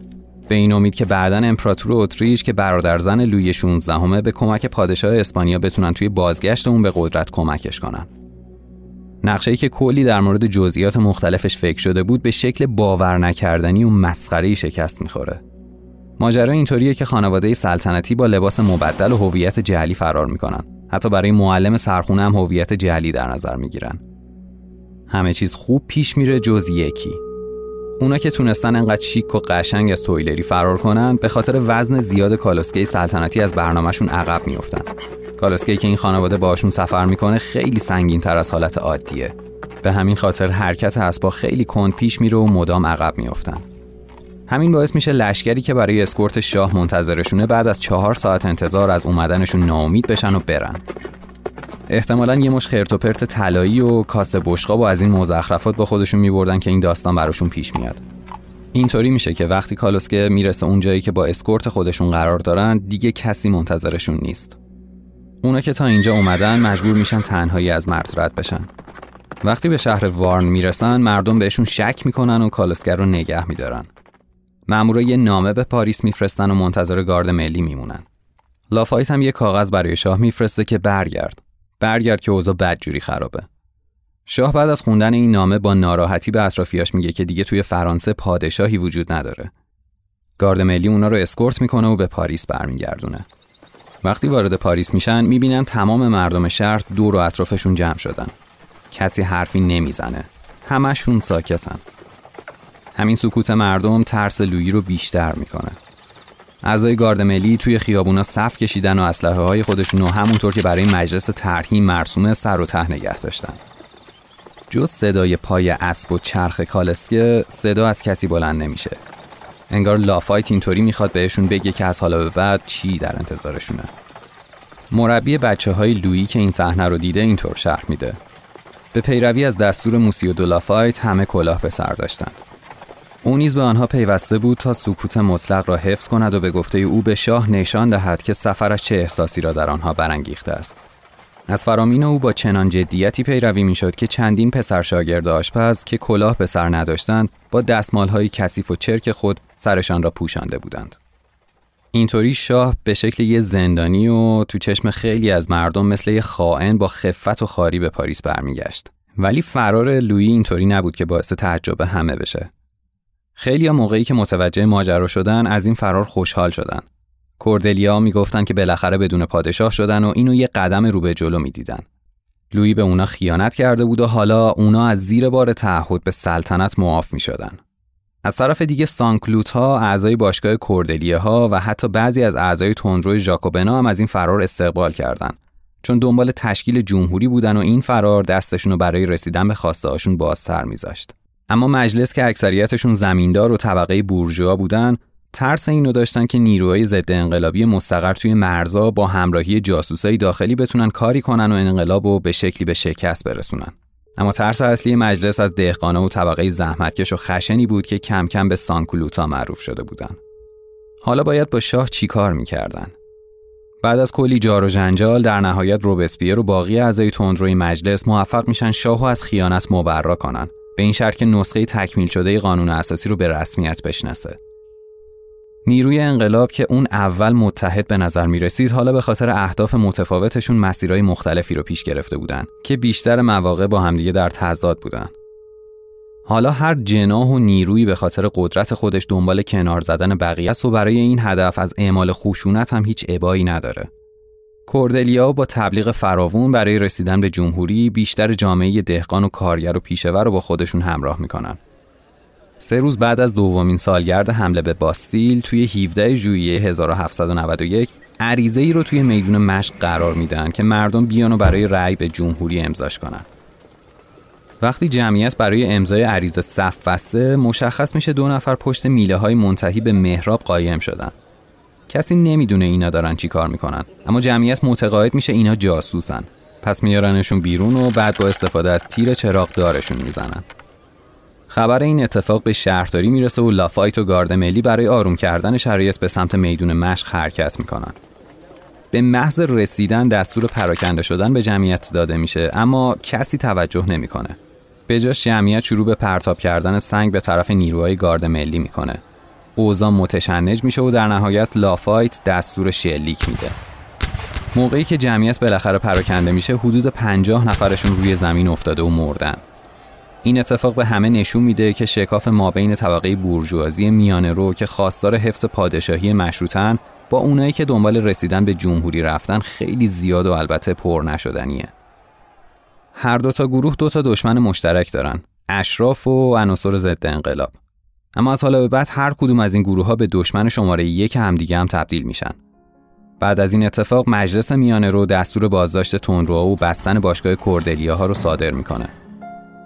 به این امید که بعدا امپراتور اتریش که برادرزن لوی 16 همه به کمک پادشاه اسپانیا بتونن توی بازگشت اون به قدرت کمکش کنن. نقشه‌ای که کلی در مورد جزئیات مختلفش فکر شده بود به شکل باور نکردنی و مسخره‌ای شکست می‌خوره. ماجرا اینطوریه که خانواده سلطنتی با لباس مبدل و هویت جعلی فرار می‌کنن. حتی برای معلم سرخونه هم هویت جعلی در نظر می‌گیرن. همه چیز خوب پیش میره جز یکی. اونا که تونستن انقدر شیک و قشنگ از تویلری فرار کنن به خاطر وزن زیاد کالوسکه سلطنتی از برنامهشون عقب میفتن کالوسکه که این خانواده باشون سفر می‌کنه خیلی سنگین تر از حالت عادیه. به همین خاطر حرکت اسبا خیلی کند پیش میره و مدام عقب میافتن. همین باعث میشه لشکری که برای اسکورت شاه منتظرشونه بعد از چهار ساعت انتظار از اومدنشون ناامید بشن و برن. احتمالا یه مش خرت و پرت طلایی و کاسه بشقاب و از این مزخرفات با خودشون میبردن که این داستان براشون پیش میاد اینطوری میشه که وقتی کالسکه می‌رسه اون جایی که با اسکورت خودشون قرار دارن دیگه کسی منتظرشون نیست اونا که تا اینجا اومدن مجبور میشن تنهایی از مرز رد بشن وقتی به شهر وارن می‌رسن مردم بهشون شک می‌کنن و کالسکه رو نگه میدارن مامورا یه نامه به پاریس میفرستن و منتظر گارد ملی میمونن. لافایت هم یه کاغذ برای شاه میفرسته که برگرد. برگرد که اوضاع بدجوری خرابه. شاه بعد از خوندن این نامه با ناراحتی به اطرافیاش میگه که دیگه توی فرانسه پادشاهی وجود نداره. گارد ملی اونا رو اسکورت می‌کنه و به پاریس برمیگردونه. وقتی وارد پاریس میشن می‌بینن تمام مردم شهر دور و اطرافشون جمع شدن. کسی حرفی نمی‌زنه. همشون ساکتن. همین سکوت مردم ترس لویی رو بیشتر می‌کنه اعضای گارد ملی توی خیابونا صف کشیدن و اسلحه های خودشون همونطور که برای مجلس ترحیم مرسومه سر و ته نگه داشتن. جز صدای پای اسب و چرخ کالسکه صدا از کسی بلند نمیشه. انگار لافایت اینطوری می‌خواد بهشون بگه که از حالا به بعد چی در انتظارشونه. مربی بچه های لویی که این صحنه رو دیده اینطور شرح میده. به پیروی از دستور موسیو دو لافایت همه کلاه به سر داشتند او نیز به آنها پیوسته بود تا سکوت مطلق را حفظ کند و به گفته او به شاه نشان دهد که سفرش چه احساسی را در آنها برانگیخته است. از فرامین او با چنان جدیتی پیروی می‌شد که چندین پسر شاگرد آشپز که کلاه به سر نداشتند با دستمالهای کثیف و چرک خود سرشان را پوشانده بودند. اینطوری شاه به شکل یه زندانی و تو چشم خیلی از مردم مثل یه خائن با خفت و خاری به پاریس برمیگشت. ولی فرار لویی اینطوری نبود که باعث تعجب همه بشه. خیلی ها موقعی که متوجه ماجرا شدن از این فرار خوشحال شدن. کوردلیا می‌گفتن که بالاخره بدون پادشاه شدن و اینو یه قدم رو به جلو می‌دیدن. لویی به اونا خیانت کرده بود و حالا اونا از زیر بار تعهد به سلطنت معاف می شدن. از طرف دیگه سانکلوت ها، اعضای باشگاه کوردلیه ها و حتی بعضی از اعضای تندروی ژاکوبنا هم از این فرار استقبال کردند. چون دنبال تشکیل جمهوری بودن و این فرار دستشون رو برای رسیدن به خواسته هاشون بازتر میذاشت. اما مجلس که اکثریتشون زمیندار و طبقه بورژوا بودن ترس اینو داشتن که نیروهای ضد انقلابی مستقر توی مرزا با همراهی جاسوسای داخلی بتونن کاری کنن و انقلاب رو به شکلی به شکست برسونن. اما ترس اصلی مجلس از دهقانه و طبقه زحمتکش و خشنی بود که کم کم به سانکلوتا معروف شده بودن. حالا باید با شاه چیکار می‌کردن؟ بعد از کلی جار و جنجال در نهایت روبسپیر و باقی اعضای تندروی مجلس موفق میشن شاهو از خیانت مبرا کنن. به این شرط که نسخه تکمیل شده قانون اساسی رو به رسمیت بشناسه. نیروی انقلاب که اون اول متحد به نظر می رسید حالا به خاطر اهداف متفاوتشون مسیرهای مختلفی رو پیش گرفته بودن که بیشتر مواقع با همدیگه در تضاد بودن. حالا هر جناح و نیرویی به خاطر قدرت خودش دنبال کنار زدن بقیه است و برای این هدف از اعمال خشونت هم هیچ ابایی نداره. کوردلیا با تبلیغ فراوون برای رسیدن به جمهوری بیشتر جامعه دهقان و کارگر و پیشور رو با خودشون همراه می‌کنن. سه روز بعد از دومین سالگرد حمله به باستیل توی 17 ژوئیه 1791 عریضه ای رو توی میدون مشق قرار میدن که مردم بیان و برای رأی به جمهوری امضاش کنن. وقتی جمعیت برای امضای عریضه صف بسته مشخص میشه دو نفر پشت میله های منتهی به محراب قایم شدن. کسی نمی‌دونه اینا دارن چی کار می‌کنن. اما جمعیت متقاعد میشه اینا جاسوسن. پس میارنشون بیرون و بعد با استفاده از تیر چراغ دارشون می‌زنن. خبر این اتفاق به شهرداری می‌رسه و لافایت و گارد ملی برای آروم کردن شرایط به سمت میدون مشق حرکت می‌کنن. به محض رسیدن دستور پراکنده شدن به جمعیت داده میشه اما کسی توجه نمی‌کنه. به جاش جمعیت شروع به پرتاب کردن سنگ به طرف نیروهای گارد ملی می‌کنه. اوزا متشنج میشه و در نهایت لافایت دستور شلیک میده موقعی که جمعیت بالاخره پراکنده میشه حدود پنجاه نفرشون روی زمین افتاده و مردن این اتفاق به همه نشون میده که شکاف مابین طبقه بورژوازی میانه رو که خواستار حفظ پادشاهی مشروطن با اونایی که دنبال رسیدن به جمهوری رفتن خیلی زیاد و البته پر نشدنیه. هر دو تا گروه دو تا دشمن مشترک دارن. اشراف و عناصر ضد انقلاب. اما از حالا به بعد هر کدوم از این گروه ها به دشمن شماره یک همدیگه هم تبدیل میشن. بعد از این اتفاق مجلس میانه رو دستور بازداشت تندرو و بستن باشگاه کردلیا ها رو صادر می‌کنه.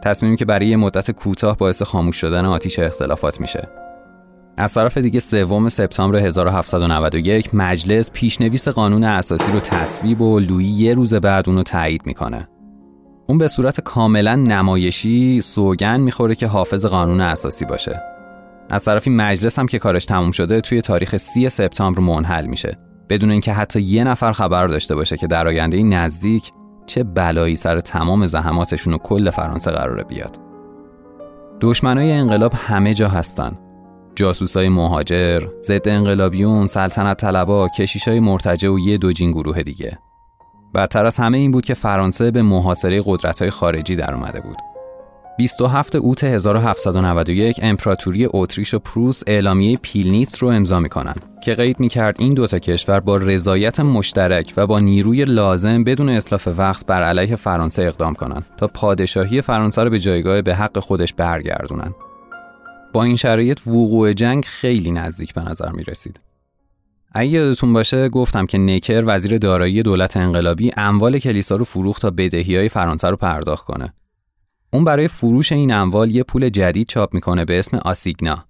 تصمیمی که برای مدت کوتاه باعث خاموش شدن آتیش اختلافات میشه. از طرف دیگه سوم سپتامبر 1791 مجلس پیشنویس قانون اساسی رو تصویب و لویی یه روز بعد اونو تایید می‌کنه. اون به صورت کاملا نمایشی سوگن می‌خوره که حافظ قانون اساسی باشه. از طرفی مجلس هم که کارش تموم شده توی تاریخ 30 سپتامبر منحل میشه بدون اینکه حتی یه نفر خبر داشته باشه که در آینده نزدیک چه بلایی سر تمام زحماتشون و کل فرانسه قراره بیاد. دشمنای انقلاب همه جا هستن. جاسوسای مهاجر، ضد انقلابیون، سلطنت طلبا، کشیشای مرتجع و یه دوجین گروه دیگه. بدتر از همه این بود که فرانسه به محاصره قدرت‌های خارجی در اومده بود. 27 اوت 1791 امپراتوری اتریش و پروس اعلامیه پیلنیتس رو امضا می‌کنن که قید می‌کرد این دوتا کشور با رضایت مشترک و با نیروی لازم بدون اتلاف وقت بر علیه فرانسه اقدام کنند تا پادشاهی فرانسه رو به جایگاه به حق خودش برگردونن. با این شرایط وقوع جنگ خیلی نزدیک به نظر می رسید. اگه یادتون باشه گفتم که نیکر وزیر دارایی دولت انقلابی اموال کلیسا رو فروخت تا بدهی های فرانسه رو پرداخت کنه. اون برای فروش این اموال یه پول جدید چاپ می‌کنه به اسم آسیگنا.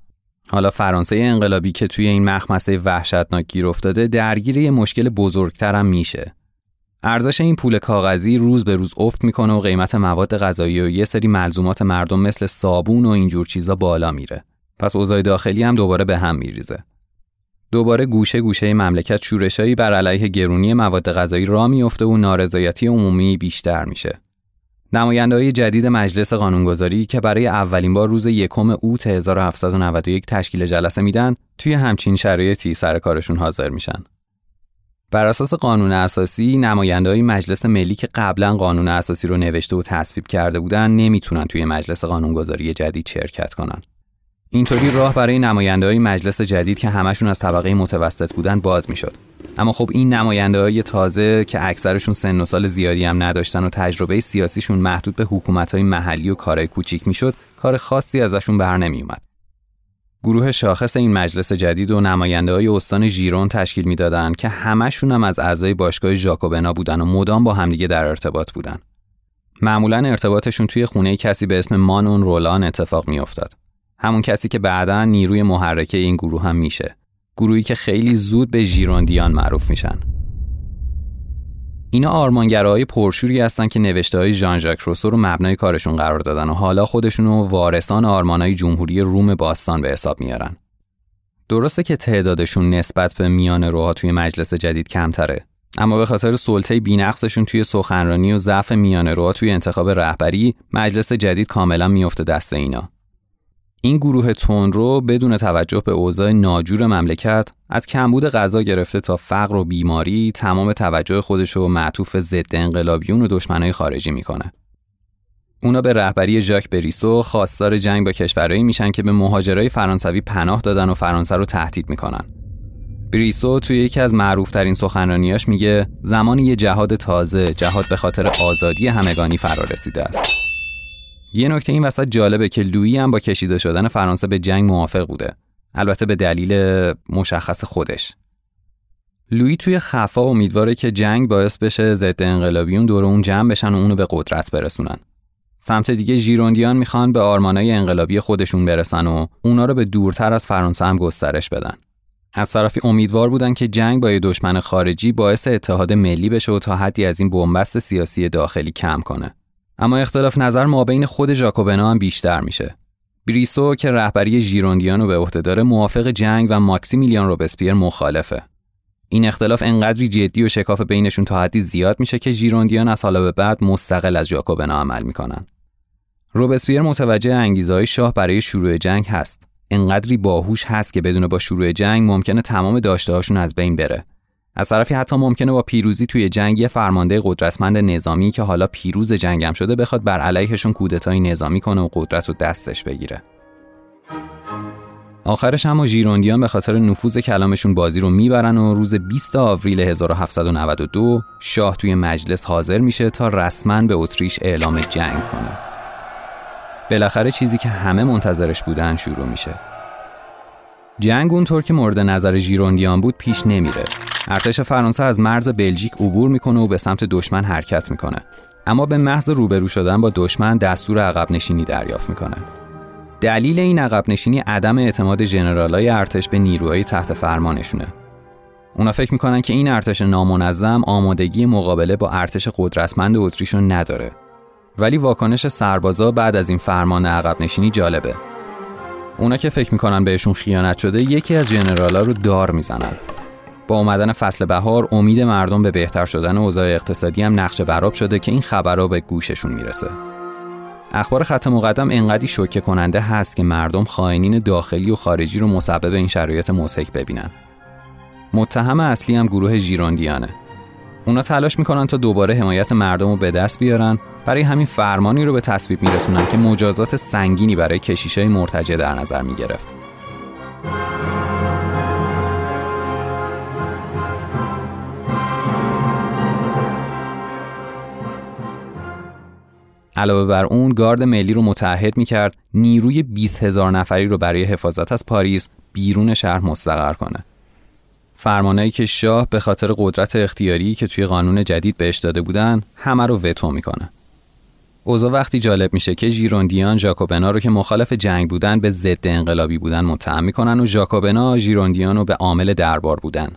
حالا فرانسه انقلابی که توی این مخمسه وحشتناک گیر افتاده درگیر یه مشکل بزرگتر هم میشه. ارزش این پول کاغذی روز به روز افت می‌کنه و قیمت مواد غذایی و یه سری ملزومات مردم مثل صابون و اینجور چیزا بالا میره. پس اوضاع داخلی هم دوباره به هم میریزه. دوباره گوشه گوشه مملکت شورشایی بر علیه گرونی مواد غذایی را میفته و نارضایتی عمومی بیشتر میشه. نماینده های جدید مجلس قانونگذاری که برای اولین بار روز یکم اوت 1791 تشکیل جلسه میدن توی همچین شرایطی سر کارشون حاضر میشن. بر اساس قانون اساسی نماینده های مجلس ملی که قبلا قانون اساسی رو نوشته و تصویب کرده بودن نمی‌تونن توی مجلس قانونگذاری جدید شرکت کنن. اینطوری راه برای نماینده های مجلس جدید که همشون از طبقه متوسط بودن باز می‌شد. اما خب این نماینده های تازه که اکثرشون سن و سال زیادی هم نداشتن و تجربه سیاسیشون محدود به حکومت های محلی و کارهای کوچیک می‌شد کار خاصی ازشون بر نمی اومد. گروه شاخص این مجلس جدید و نماینده های استان ژیرون تشکیل می‌دادند که همشون هم از اعضای باشگاه ژاکوبنا بودن و مدام با همدیگه در ارتباط بودن. معمولا ارتباطشون توی خونه کسی به اسم مانون رولان اتفاق میافتاد. همون کسی که بعدا نیروی محرکه این گروه هم میشه. گروهی که خیلی زود به ژیروندیان معروف میشن. اینا آرمانگراهای پرشوری هستن که نوشته های ژان ژاک روسو رو مبنای کارشون قرار دادن و حالا خودشون رو وارثان آرمانهای جمهوری روم باستان به حساب میارن. درسته که تعدادشون نسبت به میان روها توی مجلس جدید کمتره اما به خاطر سلطه بینقصشون توی سخنرانی و ضعف میان روها توی انتخاب رهبری مجلس جدید کاملا میفته دست اینا این گروه رو بدون توجه به اوضاع ناجور مملکت از کمبود غذا گرفته تا فقر و بیماری تمام توجه خودش رو معطوف ضد انقلابیون و دشمنای خارجی می‌کنه. اونا به رهبری ژاک بریسو خواستار جنگ با کشورهایی میشن که به مهاجرای فرانسوی پناه دادن و فرانسه رو تهدید می‌کنن. بریسو توی یکی از معروفترین سخنرانیاش میگه زمان یه جهاد تازه جهاد به خاطر آزادی همگانی فرا رسیده است. یه نکته این وسط جالبه که لویی هم با کشیده شدن فرانسه به جنگ موافق بوده البته به دلیل مشخص خودش لویی توی خفا امیدواره که جنگ باعث بشه ضد انقلابیون دور اون جمع بشن و اونو به قدرت برسونن. سمت دیگه ژیروندیان می‌خوان به آرمانای انقلابی خودشون برسن و اونا رو به دورتر از فرانسه هم گسترش بدن. از طرفی امیدوار بودن که جنگ با یه دشمن خارجی باعث اتحاد ملی بشه و تا حدی از این بنبست سیاسی داخلی کم کنه. اما اختلاف نظر ما بین خود ژاکوبنا هم بیشتر میشه. بریسو که رهبری ژیروندیان رو به عهده داره موافق جنگ و ماکسیمیلیان روبسپیر مخالفه. این اختلاف انقدری جدی و شکاف بینشون تا حدی زیاد میشه که ژیروندیان از حالا به بعد مستقل از ژاکوبنا عمل می‌کنن. روبسپیر متوجه انگیزهای شاه برای شروع جنگ هست. انقدری باهوش هست که بدون با شروع جنگ ممکنه تمام داشته از بین بره. از طرفی حتی ممکنه با پیروزی توی جنگ یه فرمانده قدرتمند نظامی که حالا پیروز جنگم شده بخواد بر علیهشون کودتای نظامی کنه و قدرت رو دستش بگیره. آخرش اما ژیروندیان به خاطر نفوذ کلامشون بازی رو می‌برن و روز 20 آوریل 1792 شاه توی مجلس حاضر میشه تا رسما به اتریش اعلام جنگ کنه. بالاخره چیزی که همه منتظرش بودن شروع میشه. جنگ اونطور که مورد نظر ژیروندیان بود پیش نمیره. ارتش فرانسه از مرز بلژیک عبور می‌کنه و به سمت دشمن حرکت می‌کنه. اما به محض روبرو شدن با دشمن دستور عقب نشینی دریافت می‌کنه. دلیل این عقب نشینی عدم اعتماد ژنرالای ارتش به نیروهای تحت فرمانشونه. اونا فکر می‌کنن که این ارتش نامنظم آمادگی مقابله با ارتش قدرتمند اتریش نداره. ولی واکنش سربازا بعد از این فرمان عقب نشینی جالبه. اونا که فکر می‌کنن بهشون خیانت شده یکی از ژنرالا رو دار می‌زنن. با اومدن فصل بهار امید مردم به بهتر شدن اوضاع اقتصادی هم نقش براب شده که این خبرها به گوششون می‌رسه. اخبار خط مقدم انقدی شوکه کننده هست که مردم خائنین داخلی و خارجی رو مسبب این شرایط مضحک ببینن. متهم اصلی هم گروه ژیروندیانه. اونا تلاش می‌کنن تا دوباره حمایت مردم رو به دست بیارن برای همین فرمانی رو به تصویب میرسونن که مجازات سنگینی برای کشیشای مرتجع در نظر می‌گرفت. علاوه بر اون گارد ملی رو متحد می‌کرد نیروی 20 هزار نفری رو برای حفاظت از پاریس بیرون شهر مستقر کنه. فرمانایی که شاه به خاطر قدرت اختیاری که توی قانون جدید بهش داده بودن همه رو وتو می‌کنه. اوضاع وقتی جالب میشه که ژیروندیان ژاکوبنا رو که مخالف جنگ بودن به ضد انقلابی بودن متهم می‌کنن و ژاکوبنا ژیروندیان رو به عامل دربار بودن.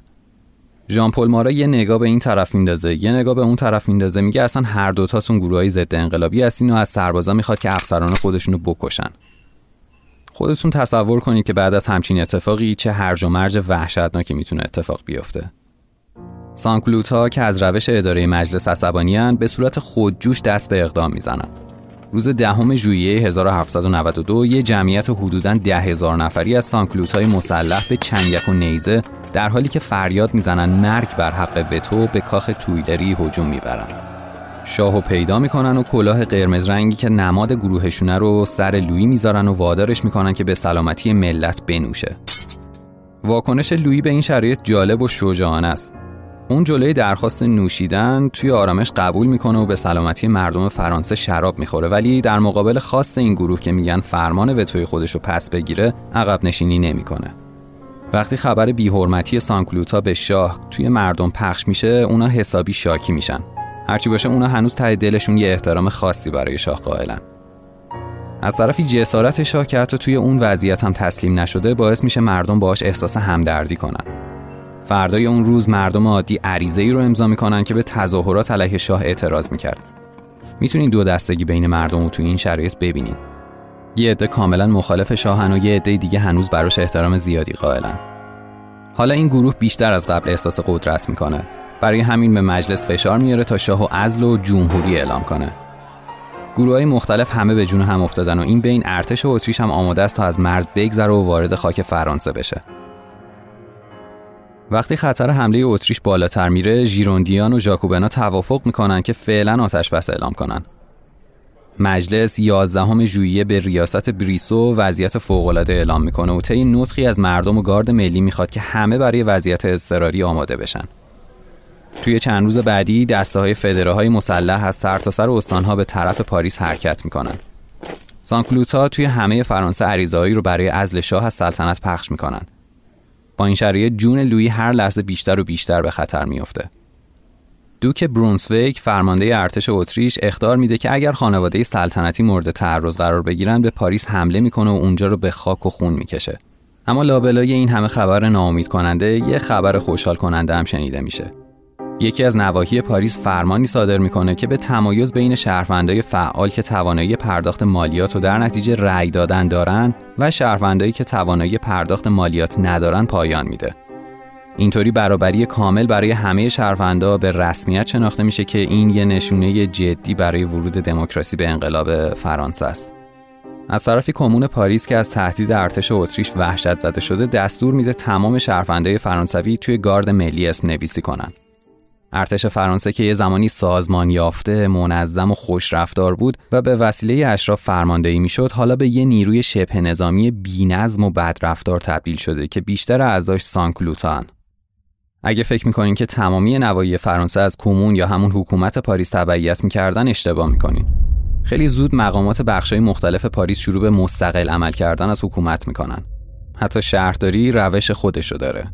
ژان پل مارا یه نگاه به این طرف میندازه یه نگاه به اون طرف میندازه میگه اصلا هر دوتاتون گروهای ضد انقلابی هستین و از سربازا می‌خواد که افسران خودشون رو بکشن. خودتون تصور کنید که بعد از همچین اتفاقی چه هرج و مرج وحشتناکی می‌تونه اتفاق بیفته. سانکلوتا که از روش اداره مجلس عصبانیان به صورت خودجوش دست به اقدام می‌زنن روز دهم ژوئیه 1792 یه جمعیت حدوداً ده نفری از سانکلوتای مسلح به چنگک و نیزه در حالی که فریاد می‌زنن مرگ بر حق وتو به کاخ تویلری هجوم می‌برن. شاهو پیدا می‌کنن و کلاه قرمز رنگی که نماد گروهشونه رو سر لویی می‌ذارن و وادارش می‌کنن که به سلامتی ملت بنوشه. واکنش لویی به این شرایط جالب و شجاعانه است. اون جلوی درخواست نوشیدن توی آرامش قبول می‌کنه و به سلامتی مردم فرانسه شراب می‌خوره. ولی در مقابل خاص این گروه که میگن فرمان وتوی خودش رو پس بگیره عقب نشینی نمی‌کنه. وقتی خبر بیحرمتی سانکلوتا به شاه توی مردم پخش میشه اونا حسابی شاکی میشن. هرچی باشه اونا هنوز ته دلشون یه احترام خاصی برای شاه قائلن. از طرفی جسارت شاه که حتی توی اون وضعیت هم تسلیم نشده باعث میشه مردم باهاش احساس همدردی کنن. فردای اون روز مردم عادی عریضه ای رو امضا می‌کنن که به تظاهرات علیه شاه اعتراض می‌کرد. می‌تونین دو دستگی بین مردم رو توی این شرایط ببینید یه عده کاملا مخالف شاهن و یه عده دیگه هنوز براش احترام زیادی قائلن. حالا این گروه بیشتر از قبل احساس قدرت می‌کنه. برای همین به مجلس فشار میاره تا شاه و عزل و جمهوری اعلام کنه. گروه های مختلف همه به جون هم افتادن و این بین ارتش و اتریش هم آماده است تا از مرز بگذره و وارد خاک فرانسه بشه. وقتی خطر حمله اتریش بالاتر میره ژیروندیان و ژاکوبنا توافق می‌کنن که فعلا آتش بس اعلام کنن. مجلس 11 ژوئیه به ریاست بریسو وضعیت فوق‌العاده اعلام می‌کنه و طی نطقی از مردم و گارد ملی می‌خواد که همه برای وضعیت اضطراری آماده بشن. توی چند روز بعدی دسته های فدره های مسلح از سرتاسر استانها به طرف پاریس حرکت می‌کنن. سانکلوتا توی همه فرانسه عریضه‌ای رو برای ازل شاه از سلطنت پخش می‌کنن. با این شرایط جون لویی هر لحظه بیشتر و بیشتر به خطر میافته. دوک برونسویک فرمانده ارتش اتریش اخطار میده که اگر خانواده سلطنتی مورد تعرض قرار بگیرن به پاریس حمله می‌کنه و اونجا رو به خاک و خون می‌کشه. اما لابلای این همه خبر ناامید کننده یه خبر خوشحال کننده هم شنیده میشه. یکی از نواحی پاریس فرمانی صادر می‌کنه که به تمایز بین شهروندای فعال که توانایی پرداخت مالیات و در نتیجه رأی دادن دارن و شهروندایی که توانایی پرداخت مالیات ندارن پایان میده. اینطوری برابری کامل برای همه شهروندا به رسمیت شناخته میشه که این یه نشونه جدی برای ورود دموکراسی به انقلاب فرانسه است. از طرفی کمون پاریس که از تهدید ارتش اتریش وحشت زده شده دستور میده تمام شهروندای فرانسوی توی گارد ملی اسم نویسی کنن. ارتش فرانسه که یه زمانی سازمان یافته، منظم و خوش رفتار بود و به وسیله اشراف فرماندهی می‌شد، حالا به یه نیروی شبه نظامی بینظم و بدرفتار تبدیل شده که بیشتر اعضاش سانکلوتان. اگه فکر می‌کنین که تمامی نواحی فرانسه از کمون یا همون حکومت پاریس تبعیت می‌کردن اشتباه می‌کنین. خیلی زود مقامات بخشای مختلف پاریس شروع به مستقل عمل کردن از حکومت می‌کنن. حتی شهرداری روش خودشو داره.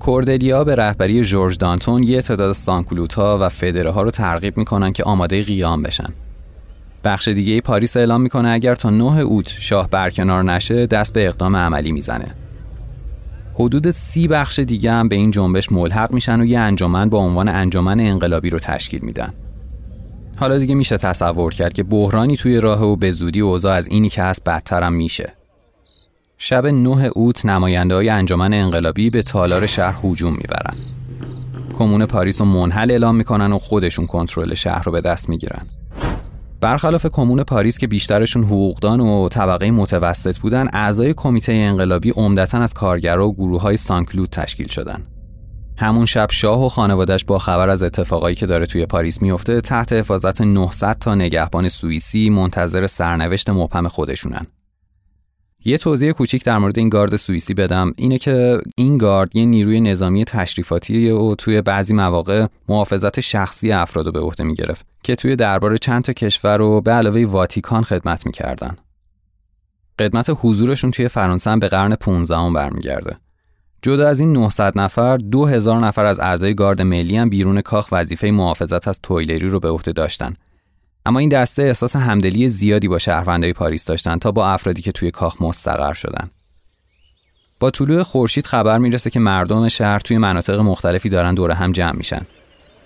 کوردلیا به رهبری جورج دانتون یه تعداد سانکلوتا و فدره ها رو ترغیب می‌کنن که آماده قیام بشن. بخش دیگه پاریس اعلام می‌کنه اگر تا 9 اوت شاه برکنار نشه دست به اقدام عملی می‌زنه. حدود سی بخش دیگه هم به این جنبش ملحق میشن و یه انجمن با عنوان انجمن انقلابی رو تشکیل میدن. حالا دیگه میشه تصور کرد که بحرانی توی راه و به زودی اوضاع از اینی که هست بدترم میشه. شب 9 اوت نماینده های انجمن انقلابی به تالار شهر هجوم می‌برن. کمون پاریس رو منحل اعلام می‌کنن و خودشون کنترل شهر رو به دست می‌گیرن. برخلاف کمون پاریس که بیشترشون حقوقدان و طبقه متوسط بودن، اعضای کمیته انقلابی عمدتا از کارگرا و گروه های سانکلود تشکیل شدن. همون شب شاه و خانوادش با خبر از اتفاقایی که داره توی پاریس میفته تحت حفاظت 900 تا نگهبان سوئیسی منتظر سرنوشت مبهم خودشونن. یه توضیح کوچیک در مورد این گارد سوئیسی بدم اینه که این گارد یه نیروی نظامی تشریفاتی و توی بعضی مواقع محافظت شخصی افراد به عهده می‌گرفت که توی دربار چند تا کشور رو به علاوه واتیکان خدمت می‌کردن. قدمت حضورشون توی فرانسه به قرن 15 برمیگرده. جدا از این 900 نفر 2000 نفر از اعضای گارد ملی هم بیرون کاخ وظیفه محافظت از تویلری رو به عهده داشتن اما این دسته احساس همدلی زیادی با شهروندای پاریس داشتن تا با افرادی که توی کاخ مستقر شدن. با طلوع خورشید خبر می‌رسه که مردم شهر توی مناطق مختلفی دارن دور هم جمع میشن.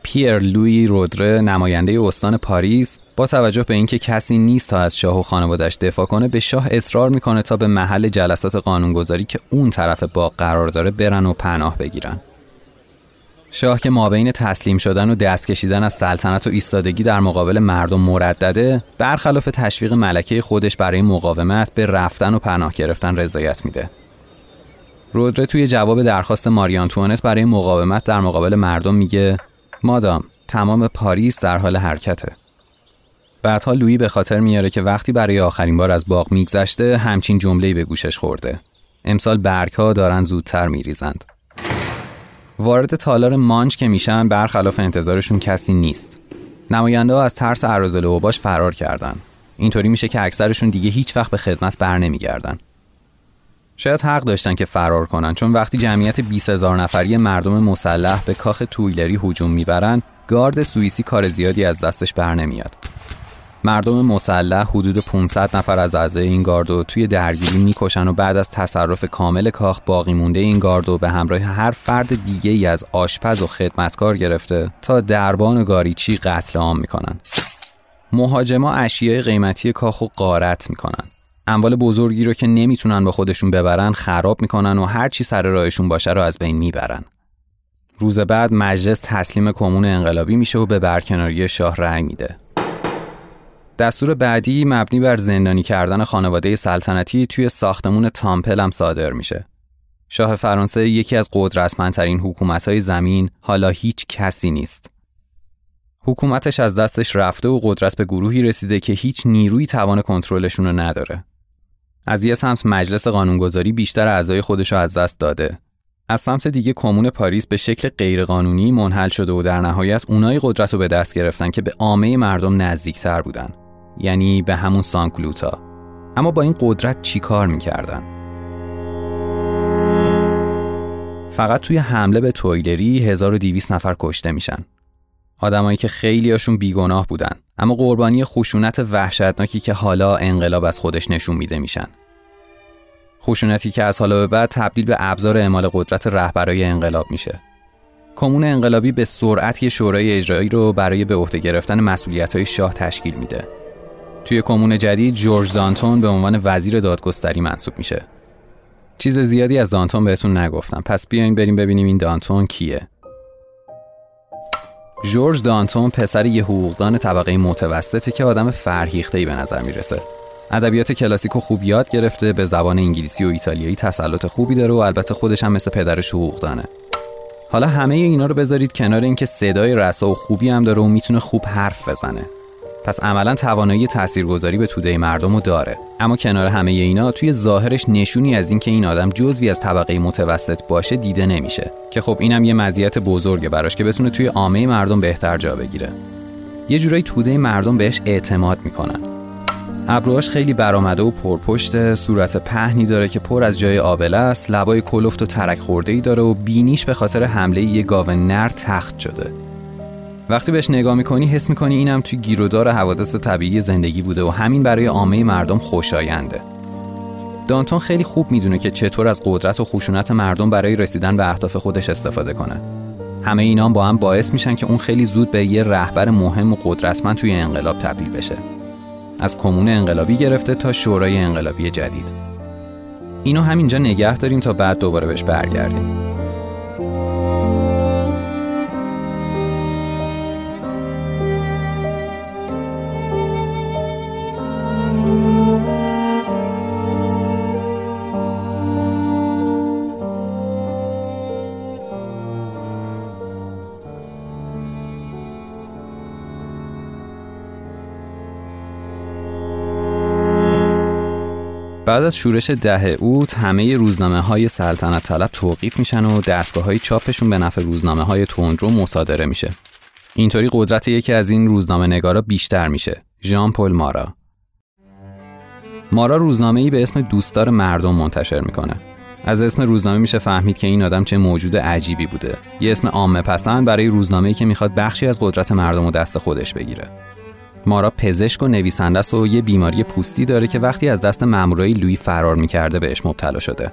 پیر لوی رودره نماینده استان پاریس با توجه به اینکه کسی نیست تا از شاه و خانوادش دفاع کنه به شاه اصرار می‌کنه تا به محل جلسات قانونگذاری که اون طرف باغ قرار داره برن و پناه بگیرن. شاه که مابین تسلیم شدن و دست کشیدن از سلطنت و ایستادگی در مقابل مردم مردده برخلاف تشویق ملکه خودش برای مقاومت به رفتن و پناه گرفتن رضایت میده. رودره توی جواب درخواست ماریان توانس برای مقاومت در مقابل مردم میگه مادام تمام پاریس در حال حرکته. بعدها لویی به خاطر میاره که وقتی برای آخرین بار از باغ میگذشته همچین جمله‌ای به گوشش خورده. امسال برگها دارن زودتر میریزند. وارد تالار مانچ که میشن برخلاف انتظارشون کسی نیست. نماینده از ترس عرازل اوباش فرار کردن. اینطوری میشه که اکثرشون دیگه هیچ وقت به خدمت بر نمیگردن. شاید حق داشتن که فرار کنن چون وقتی جمعیت 20 هزار نفری مردم مسلح به کاخ تویلری هجوم می‌برن گارد سوئیسی کار زیادی از دستش بر نمیاد. مردم مسلح حدود 500 نفر از اعضای این گاردو توی درگیری می‌کشن و بعد از تصرف کامل کاخ باقی مونده این گاردو به همراه هر فرد دیگه ای از آشپز و خدمتکار گرفته تا دربان و گاریچی قتل عام می‌کنن. مهاجما اشیای قیمتی کاخ و قارت می‌کنن. اموال بزرگی رو که نمی‌تونن با خودشون ببرن خراب می‌کنن و هر چی سر راهشون باشه رو از بین می‌برن. روز بعد مجلس تسلیم کمون انقلابی میشه و به برکناری شاه رأی میده. دستور بعدی مبنی بر زندانی کردن خانواده سلطنتی توی ساختمون تامپل هم صادر میشه. شاه فرانسه یکی از قدرتمندترین حکومت‌های زمین حالا هیچ کسی نیست. حکومتش از دستش رفته و قدرت به گروهی رسیده که هیچ نیروی توان کنترلشون رو نداره. از یه سمت مجلس قانونگذاری بیشتر اعضای خودش از دست داده. از سمت دیگه کمون پاریس به شکل غیرقانونی منحل شده و در نهایت اونایی قدرت رو به دست گرفتن که به عامه مردم نزدیکتر بودن. یعنی به همون سانکلوتا اما با این قدرت چی کار می‌کردن؟ فقط توی حمله به تویلری 1200 نفر کشته میشن. آدمایی که خیلیاشون بیگناه بودن اما قربانی خشونت وحشتناکی که حالا انقلاب از خودش نشون میده میشن. خشونتی که از حالا به بعد تبدیل به ابزار اعمال قدرت رهبرای انقلاب میشه. کمون انقلابی به سرعت یه شورای اجرایی رو برای به عهده گرفتن مسئولیت‌های شاه تشکیل میده. توی کمون جدید جورج دانتون به عنوان وزیر دادگستری منصوب میشه. چیز زیادی از دانتون بهتون نگفتم پس بیاین بریم ببینیم این دانتون کیه. جورج دانتون پسر یه حقوقدان طبقه متوسطه که آدم فرهیخته‌ای به نظر می‌رسه. ادبیات کلاسیکو خوب یاد گرفته به زبان انگلیسی و ایتالیایی تسلط خوبی داره و البته خودش هم مثل پدرش حقوقدانه. حالا همه اینا رو بذارید کنار اینکه صدای رسا و خوبی هم داره و می‌تونه خوب حرف بزنه. پس عملا توانایی تاثیرگذاری به توده مردم رو داره. اما کنار همه اینا توی ظاهرش نشونی از اینکه این آدم جزوی از طبقه متوسط باشه دیده نمیشه. که خب اینم یه مزیت بزرگه براش که بتونه توی عامه مردم بهتر جا بگیره. یه جورایی توده مردم بهش اعتماد می‌کنن. ابروهاش خیلی برآمده و پرپشت صورت پهنی داره که پر از جای آبله است لبای کلفت و ترک خورده ای داره و بینیش به خاطر حمله یه گاو نر تخت شده. وقتی بهش نگاه می‌کنی حس می‌کنی اینم توی گیرودار حوادث طبیعی زندگی بوده و همین برای عامه مردم خوشاینده. دانتون خیلی خوب می‌دونه که چطور از قدرت و خشونت مردم برای رسیدن به اهداف خودش استفاده کنه. همه اینا با هم باعث میشن که اون خیلی زود به یه رهبر مهم و قدرتمند توی انقلاب تبدیل بشه. از کمون انقلابی گرفته تا شورای انقلابی جدید. اینو همینجا نگه داریم تا بعد دوباره بهش برگردیم. بعد از شورش ده اوت همه روزنامه های سلطنت طلب توقیف میشن و دستگاه های چاپشون به نفع روزنامه های تندرو مصادره میشه. اینطوری قدرت یکی از این روزنامه نگارا بیشتر میشه. ژان پل مارا. مارا روزنامه ای به اسم دوستدار مردم منتشر می‌کنه. از اسم روزنامه میشه فهمید که این آدم چه موجود عجیبی بوده. یه اسم عامه پسند برای روزنامه‌ای که می‌خواد بخشی از قدرت مردم و دست خودش بگیره. مارا پزشک و نویسنده است و یه بیماری پوستی داره که وقتی از دست مامورای لوی فرار می‌کرده بهش مبتلا شده.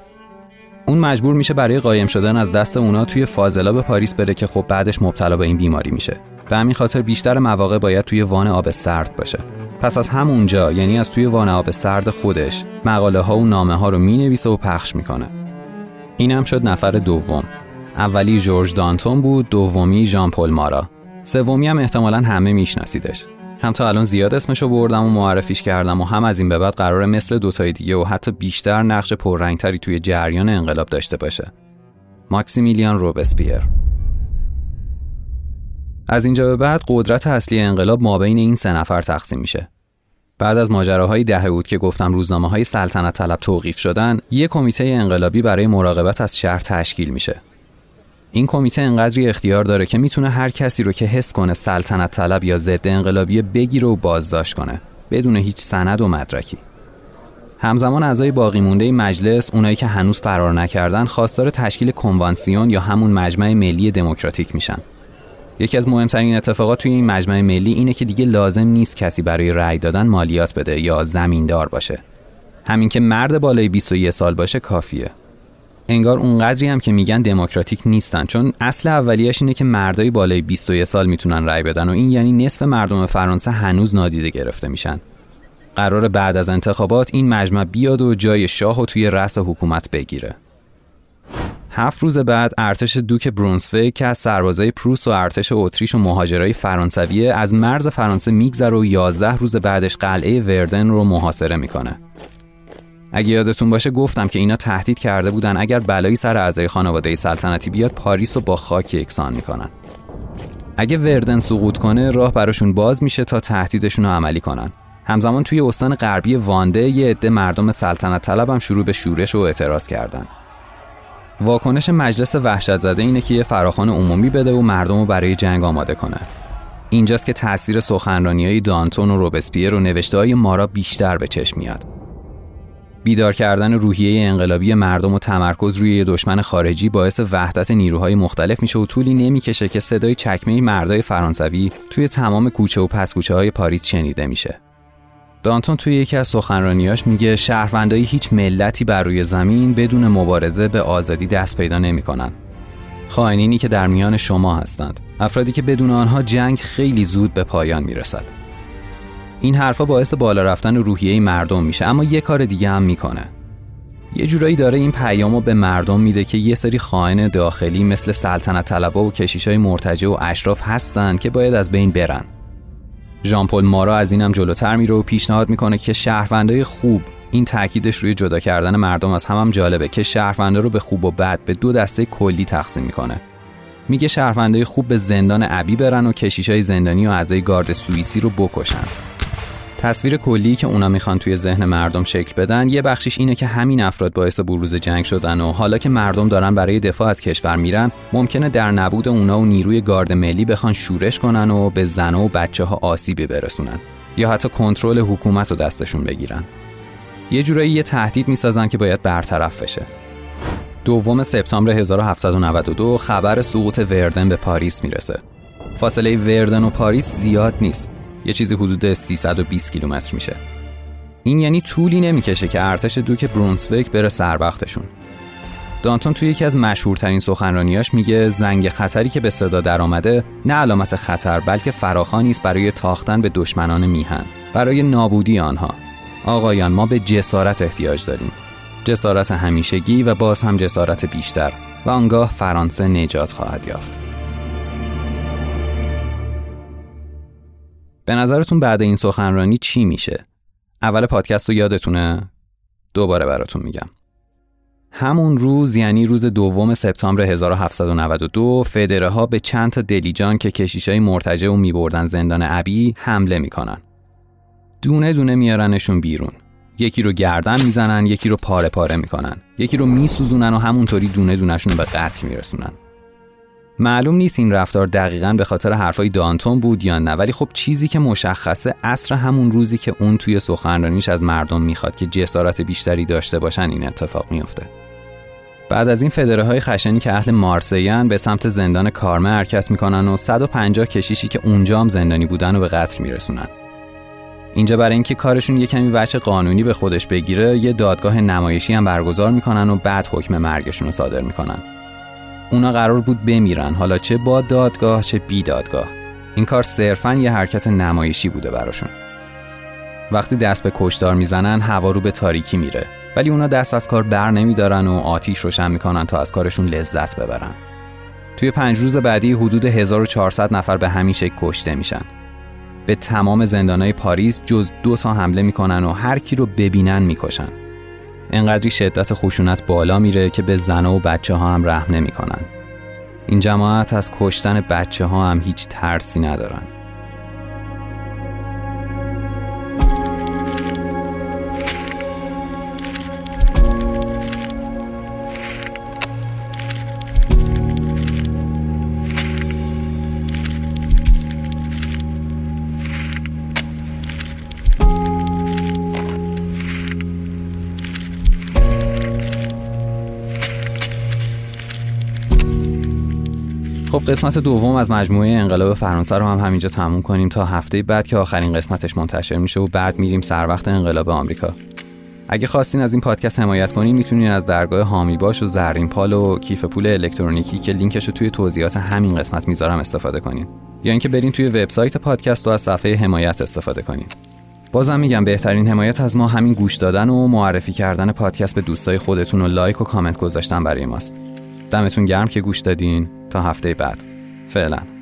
اون مجبور میشه برای قایم شدن از دست اونا توی فاضلا به پاریس بره که خب بعدش مبتلا به این بیماری میشه. به همین خاطر بیشتر مواقع باید توی وان آب سرد باشه. پس از همونجا یعنی از توی وان آب سرد خودش مقاله ها و نامه ها رو می‌نویسه و پخش می‌کنه. اینم شد نفر دوم. اولی جورج دانتون بود، دومی ژان پل مارا. سومی هم احتمالا همه میشناسیدش. هم تا الان زیاد اسمشو بردم و معرفیش کردم و هم از این به بعد قرار مثل دوتای دیگه و حتی بیشتر نقش پررنگتری توی جریان انقلاب داشته باشه. ماکسیمیلیان روبسپیر. از اینجا به بعد قدرت اصلی انقلاب مابین این سه نفر تقسیم میشه. بعد از ماجراهای ده بود که گفتم روزنامه های سلطنت طلب توقیف شدن یک کمیته انقلابی برای مراقبت از شهر تشکیل میشه. این کمیته انقدری اختیار داره که می‌تونه هر کسی رو که حس کنه سلطنت طلب یا ضد انقلابی بگیره و بازداشت کنه بدون هیچ سند و مدرکی. همزمان اعضای باقی مونده مجلس اونایی که هنوز فرار نکردن خواستار تشکیل کنوانسیون یا همون مجمع ملی دموکراتیک میشن. یکی از مهمترین اتفاقات توی این مجمع ملی اینه که دیگه لازم نیست کسی برای رأی دادن مالیات بده یا زمیندار باشه. همین که مرد بالای 21 سال باشه کافیه. انگار اونقدری هم که میگن دموکراتیک نیستن چون اصل اولیش اینه که مردای بالای 21 سال می‌تونن رأی بدن و این یعنی نصف مردم فرانسه هنوز نادیده گرفته میشن. قرار بعد از انتخابات این مجمع بیاد و جای شاه و توی رأس حکومت بگیره. هفت روز بعد ارتش دوک برونسویک که از سربازای پروس و ارتش اتریش و مهاجرای فرانسویه از مرز فرانسه میگذره و 11 روز بعدش قلعه وردن رو محاصره می‌کنه. اگه یادتون باشه گفتم که اینا تهدید کرده بودن اگر بلایی سر اعضای خانواده سلطنتی بیاد پاریس رو با خاک یکسان می‌کنن. اگه وردن سقوط کنه راه براشون باز میشه تا تهدیدشون رو عملی کنن. همزمان توی استان غربی وانده یه عده مردم سلطنت طلب هم شروع به شورش و اعتراض کردن. واکنش مجلس وحشت زده اینه که یه فراخان عمومی بده و مردم رو برای جنگ آماده کنه. اینجاست که تاثیر سخنرانی های دانتون و روبسپیر و نوشته های مارا بیشتر به چشم میاد. بیدار کردن روحیه انقلابی مردم و تمرکز روی دشمن خارجی باعث وحدت نیروهای مختلف میشه و طولی نمی‌کشه که صدای چکمه مردای فرانسوی توی تمام کوچه و پسکوچه های پاریس شنیده میشه. دانتون توی یکی از سخنرانیاش میگه شهروندای هیچ ملتی بر روی زمین بدون مبارزه به آزادی دست پیدا نمی‌کنن. خائنینی که در میان شما هستند. افرادی که بدون آنها جنگ خیلی زود به پایان می‌رسد. این حرفا باعث بالا رفتن روحیه مردم میشه اما یه کار دیگه هم می‌کنه. یه جورایی داره این پیامو به مردم میده که یه سری خائن داخلی مثل سلطنت طلبا و کشیشای مرتجع و اشراف هستن که باید از بین برن. ژان پل مارا از اینم جلوتر میره و پیشنهاد می‌کنه که شهروندای خوب این تاکیدش روی جدا کردن مردم از هم, هم جالبه که شهروندا رو به خوب و بد به دو دسته کلی تقسیم می‌کنه میگه شهروندای خوب به زندان ابی برن و کشیشای زندانی و اعضای گارد سوئیسی رو بکشن تصویر کلی که اونا می‌خوان توی ذهن مردم شکل بدن یه بخشیش اینه که همین افراد باعث بروز جنگ شدن و حالا که مردم دارن برای دفاع از کشور میرن ممکنه در نبود اونا و نیروی گارد ملی بخوان شورش کنن و به زن و بچه ها آسیبی برسونن یا حتی کنترل حکومت رو دستشون بگیرن. یه جورایی یه تهدید می‌سازن که باید برطرف بشه. دوم سپتامبر 1792 خبر سقوط وردن به پاریس می‌رسه. فاصله وردن و پاریس زیاد نیست. یه چیزی حدود 320 کیلومتر میشه. این یعنی طولی نمی‌کشه که ارتش دوک برونسویک بره سر وقتشون. دانتون توی یکی از مشهورترین سخنرانیاش میگه زنگ خطری که به صدا درآمده نه علامت خطر بلکه فراخانی است برای تاختن به دشمنان میهن. برای نابودی آنها. آقایان ما به جسارت احتیاج داریم. جسارت همیشگی و باز هم جسارت بیشتر. و آنگاه فرانسه نجات خواهد یافت. به نظرتون بعد این سخنرانی چی میشه؟ اول پادکست رو یادتونه؟ دوباره براتون میگم. همون روز یعنی روز دوم سپتامبر 1792 فدره ها به چند تا دلیجان که کشیشای مرتجع و میبردن زندان ابی حمله می‌کنن. دونه دونه میارنشون بیرون. یکی رو گردن می‌زنن، یکی رو پاره پاره می‌کنن. یکی رو میسوزونن و همونطوری دونه دونشون به قتل میرسونن. معلوم نیست این رفتار دقیقا به خاطر حرفای دانتون بود یا نه ولی خب چیزی که مشخصه اصر همون روزی که اون توی سخنرانیش از مردم می‌خواد که جسارت بیشتری داشته باشن این اتفاق میفته بعد از این فدره های خشنی که اهل مارسیان به سمت زندان کارمه حرکت می‌کنن و 150 کشیشی که اونجا هم زندانی بودن و به قتل میرسونن. اینجا برای اینکه کارشون یه کمی وجه قانونی به خودش بگیره یه دادگاه نمایشی هم برگزار می‌کنن و بعد حکم مرگشون رو صادر می‌کنن. اونا قرار بود بمیرن. حالا چه با دادگاه چه بی دادگاه. این کار صرفا یه حرکت نمایشی بوده براشون. وقتی دست به کشدار می‌زنن هوا رو به تاریکی میره. ولی اونا دست از کار بر نمیدارن و آتیش روشن می‌کنن تا از کارشون لذت ببرن. توی پنج روز بعدی حدود 1400 نفر به همین شکل کشته میشن. به تمام زندانهای پاریس جز دو تا حمله می‌کنن و هر کی رو ببینن می‌کشن. انقدری شدت خشونت بالا میره که به زن و بچه ها هم رحم نمی‌کنن. این جماعت از کشتن بچه ها هم هیچ ترسی ندارن. قسمت دوم از مجموعه انقلاب فرانسه رو هم همینجا تموم کنیم تا هفته بعد که آخرین قسمتش منتشر میشه و بعد میریم سر وقت انقلاب آمریکا. اگه خواستین از این پادکست حمایت کنین می‌تونین از درگاه حامی باش و زرین پال و کیف پول الکترونیکی که لینکش رو توی توضیحات همین قسمت می‌ذارم استفاده کنین. یا اینکه برین توی وبسایت پادکست و از صفحه حمایت استفاده کنین. بازم میگم بهترین حمایت از ما همین گوش دادن و معرفی کردن پادکست به دوستای خودتون و لایک و کامنت گذاشتن برای ماست. دمتون گرم که گوش دادین. تا هفته بعد. فعلا.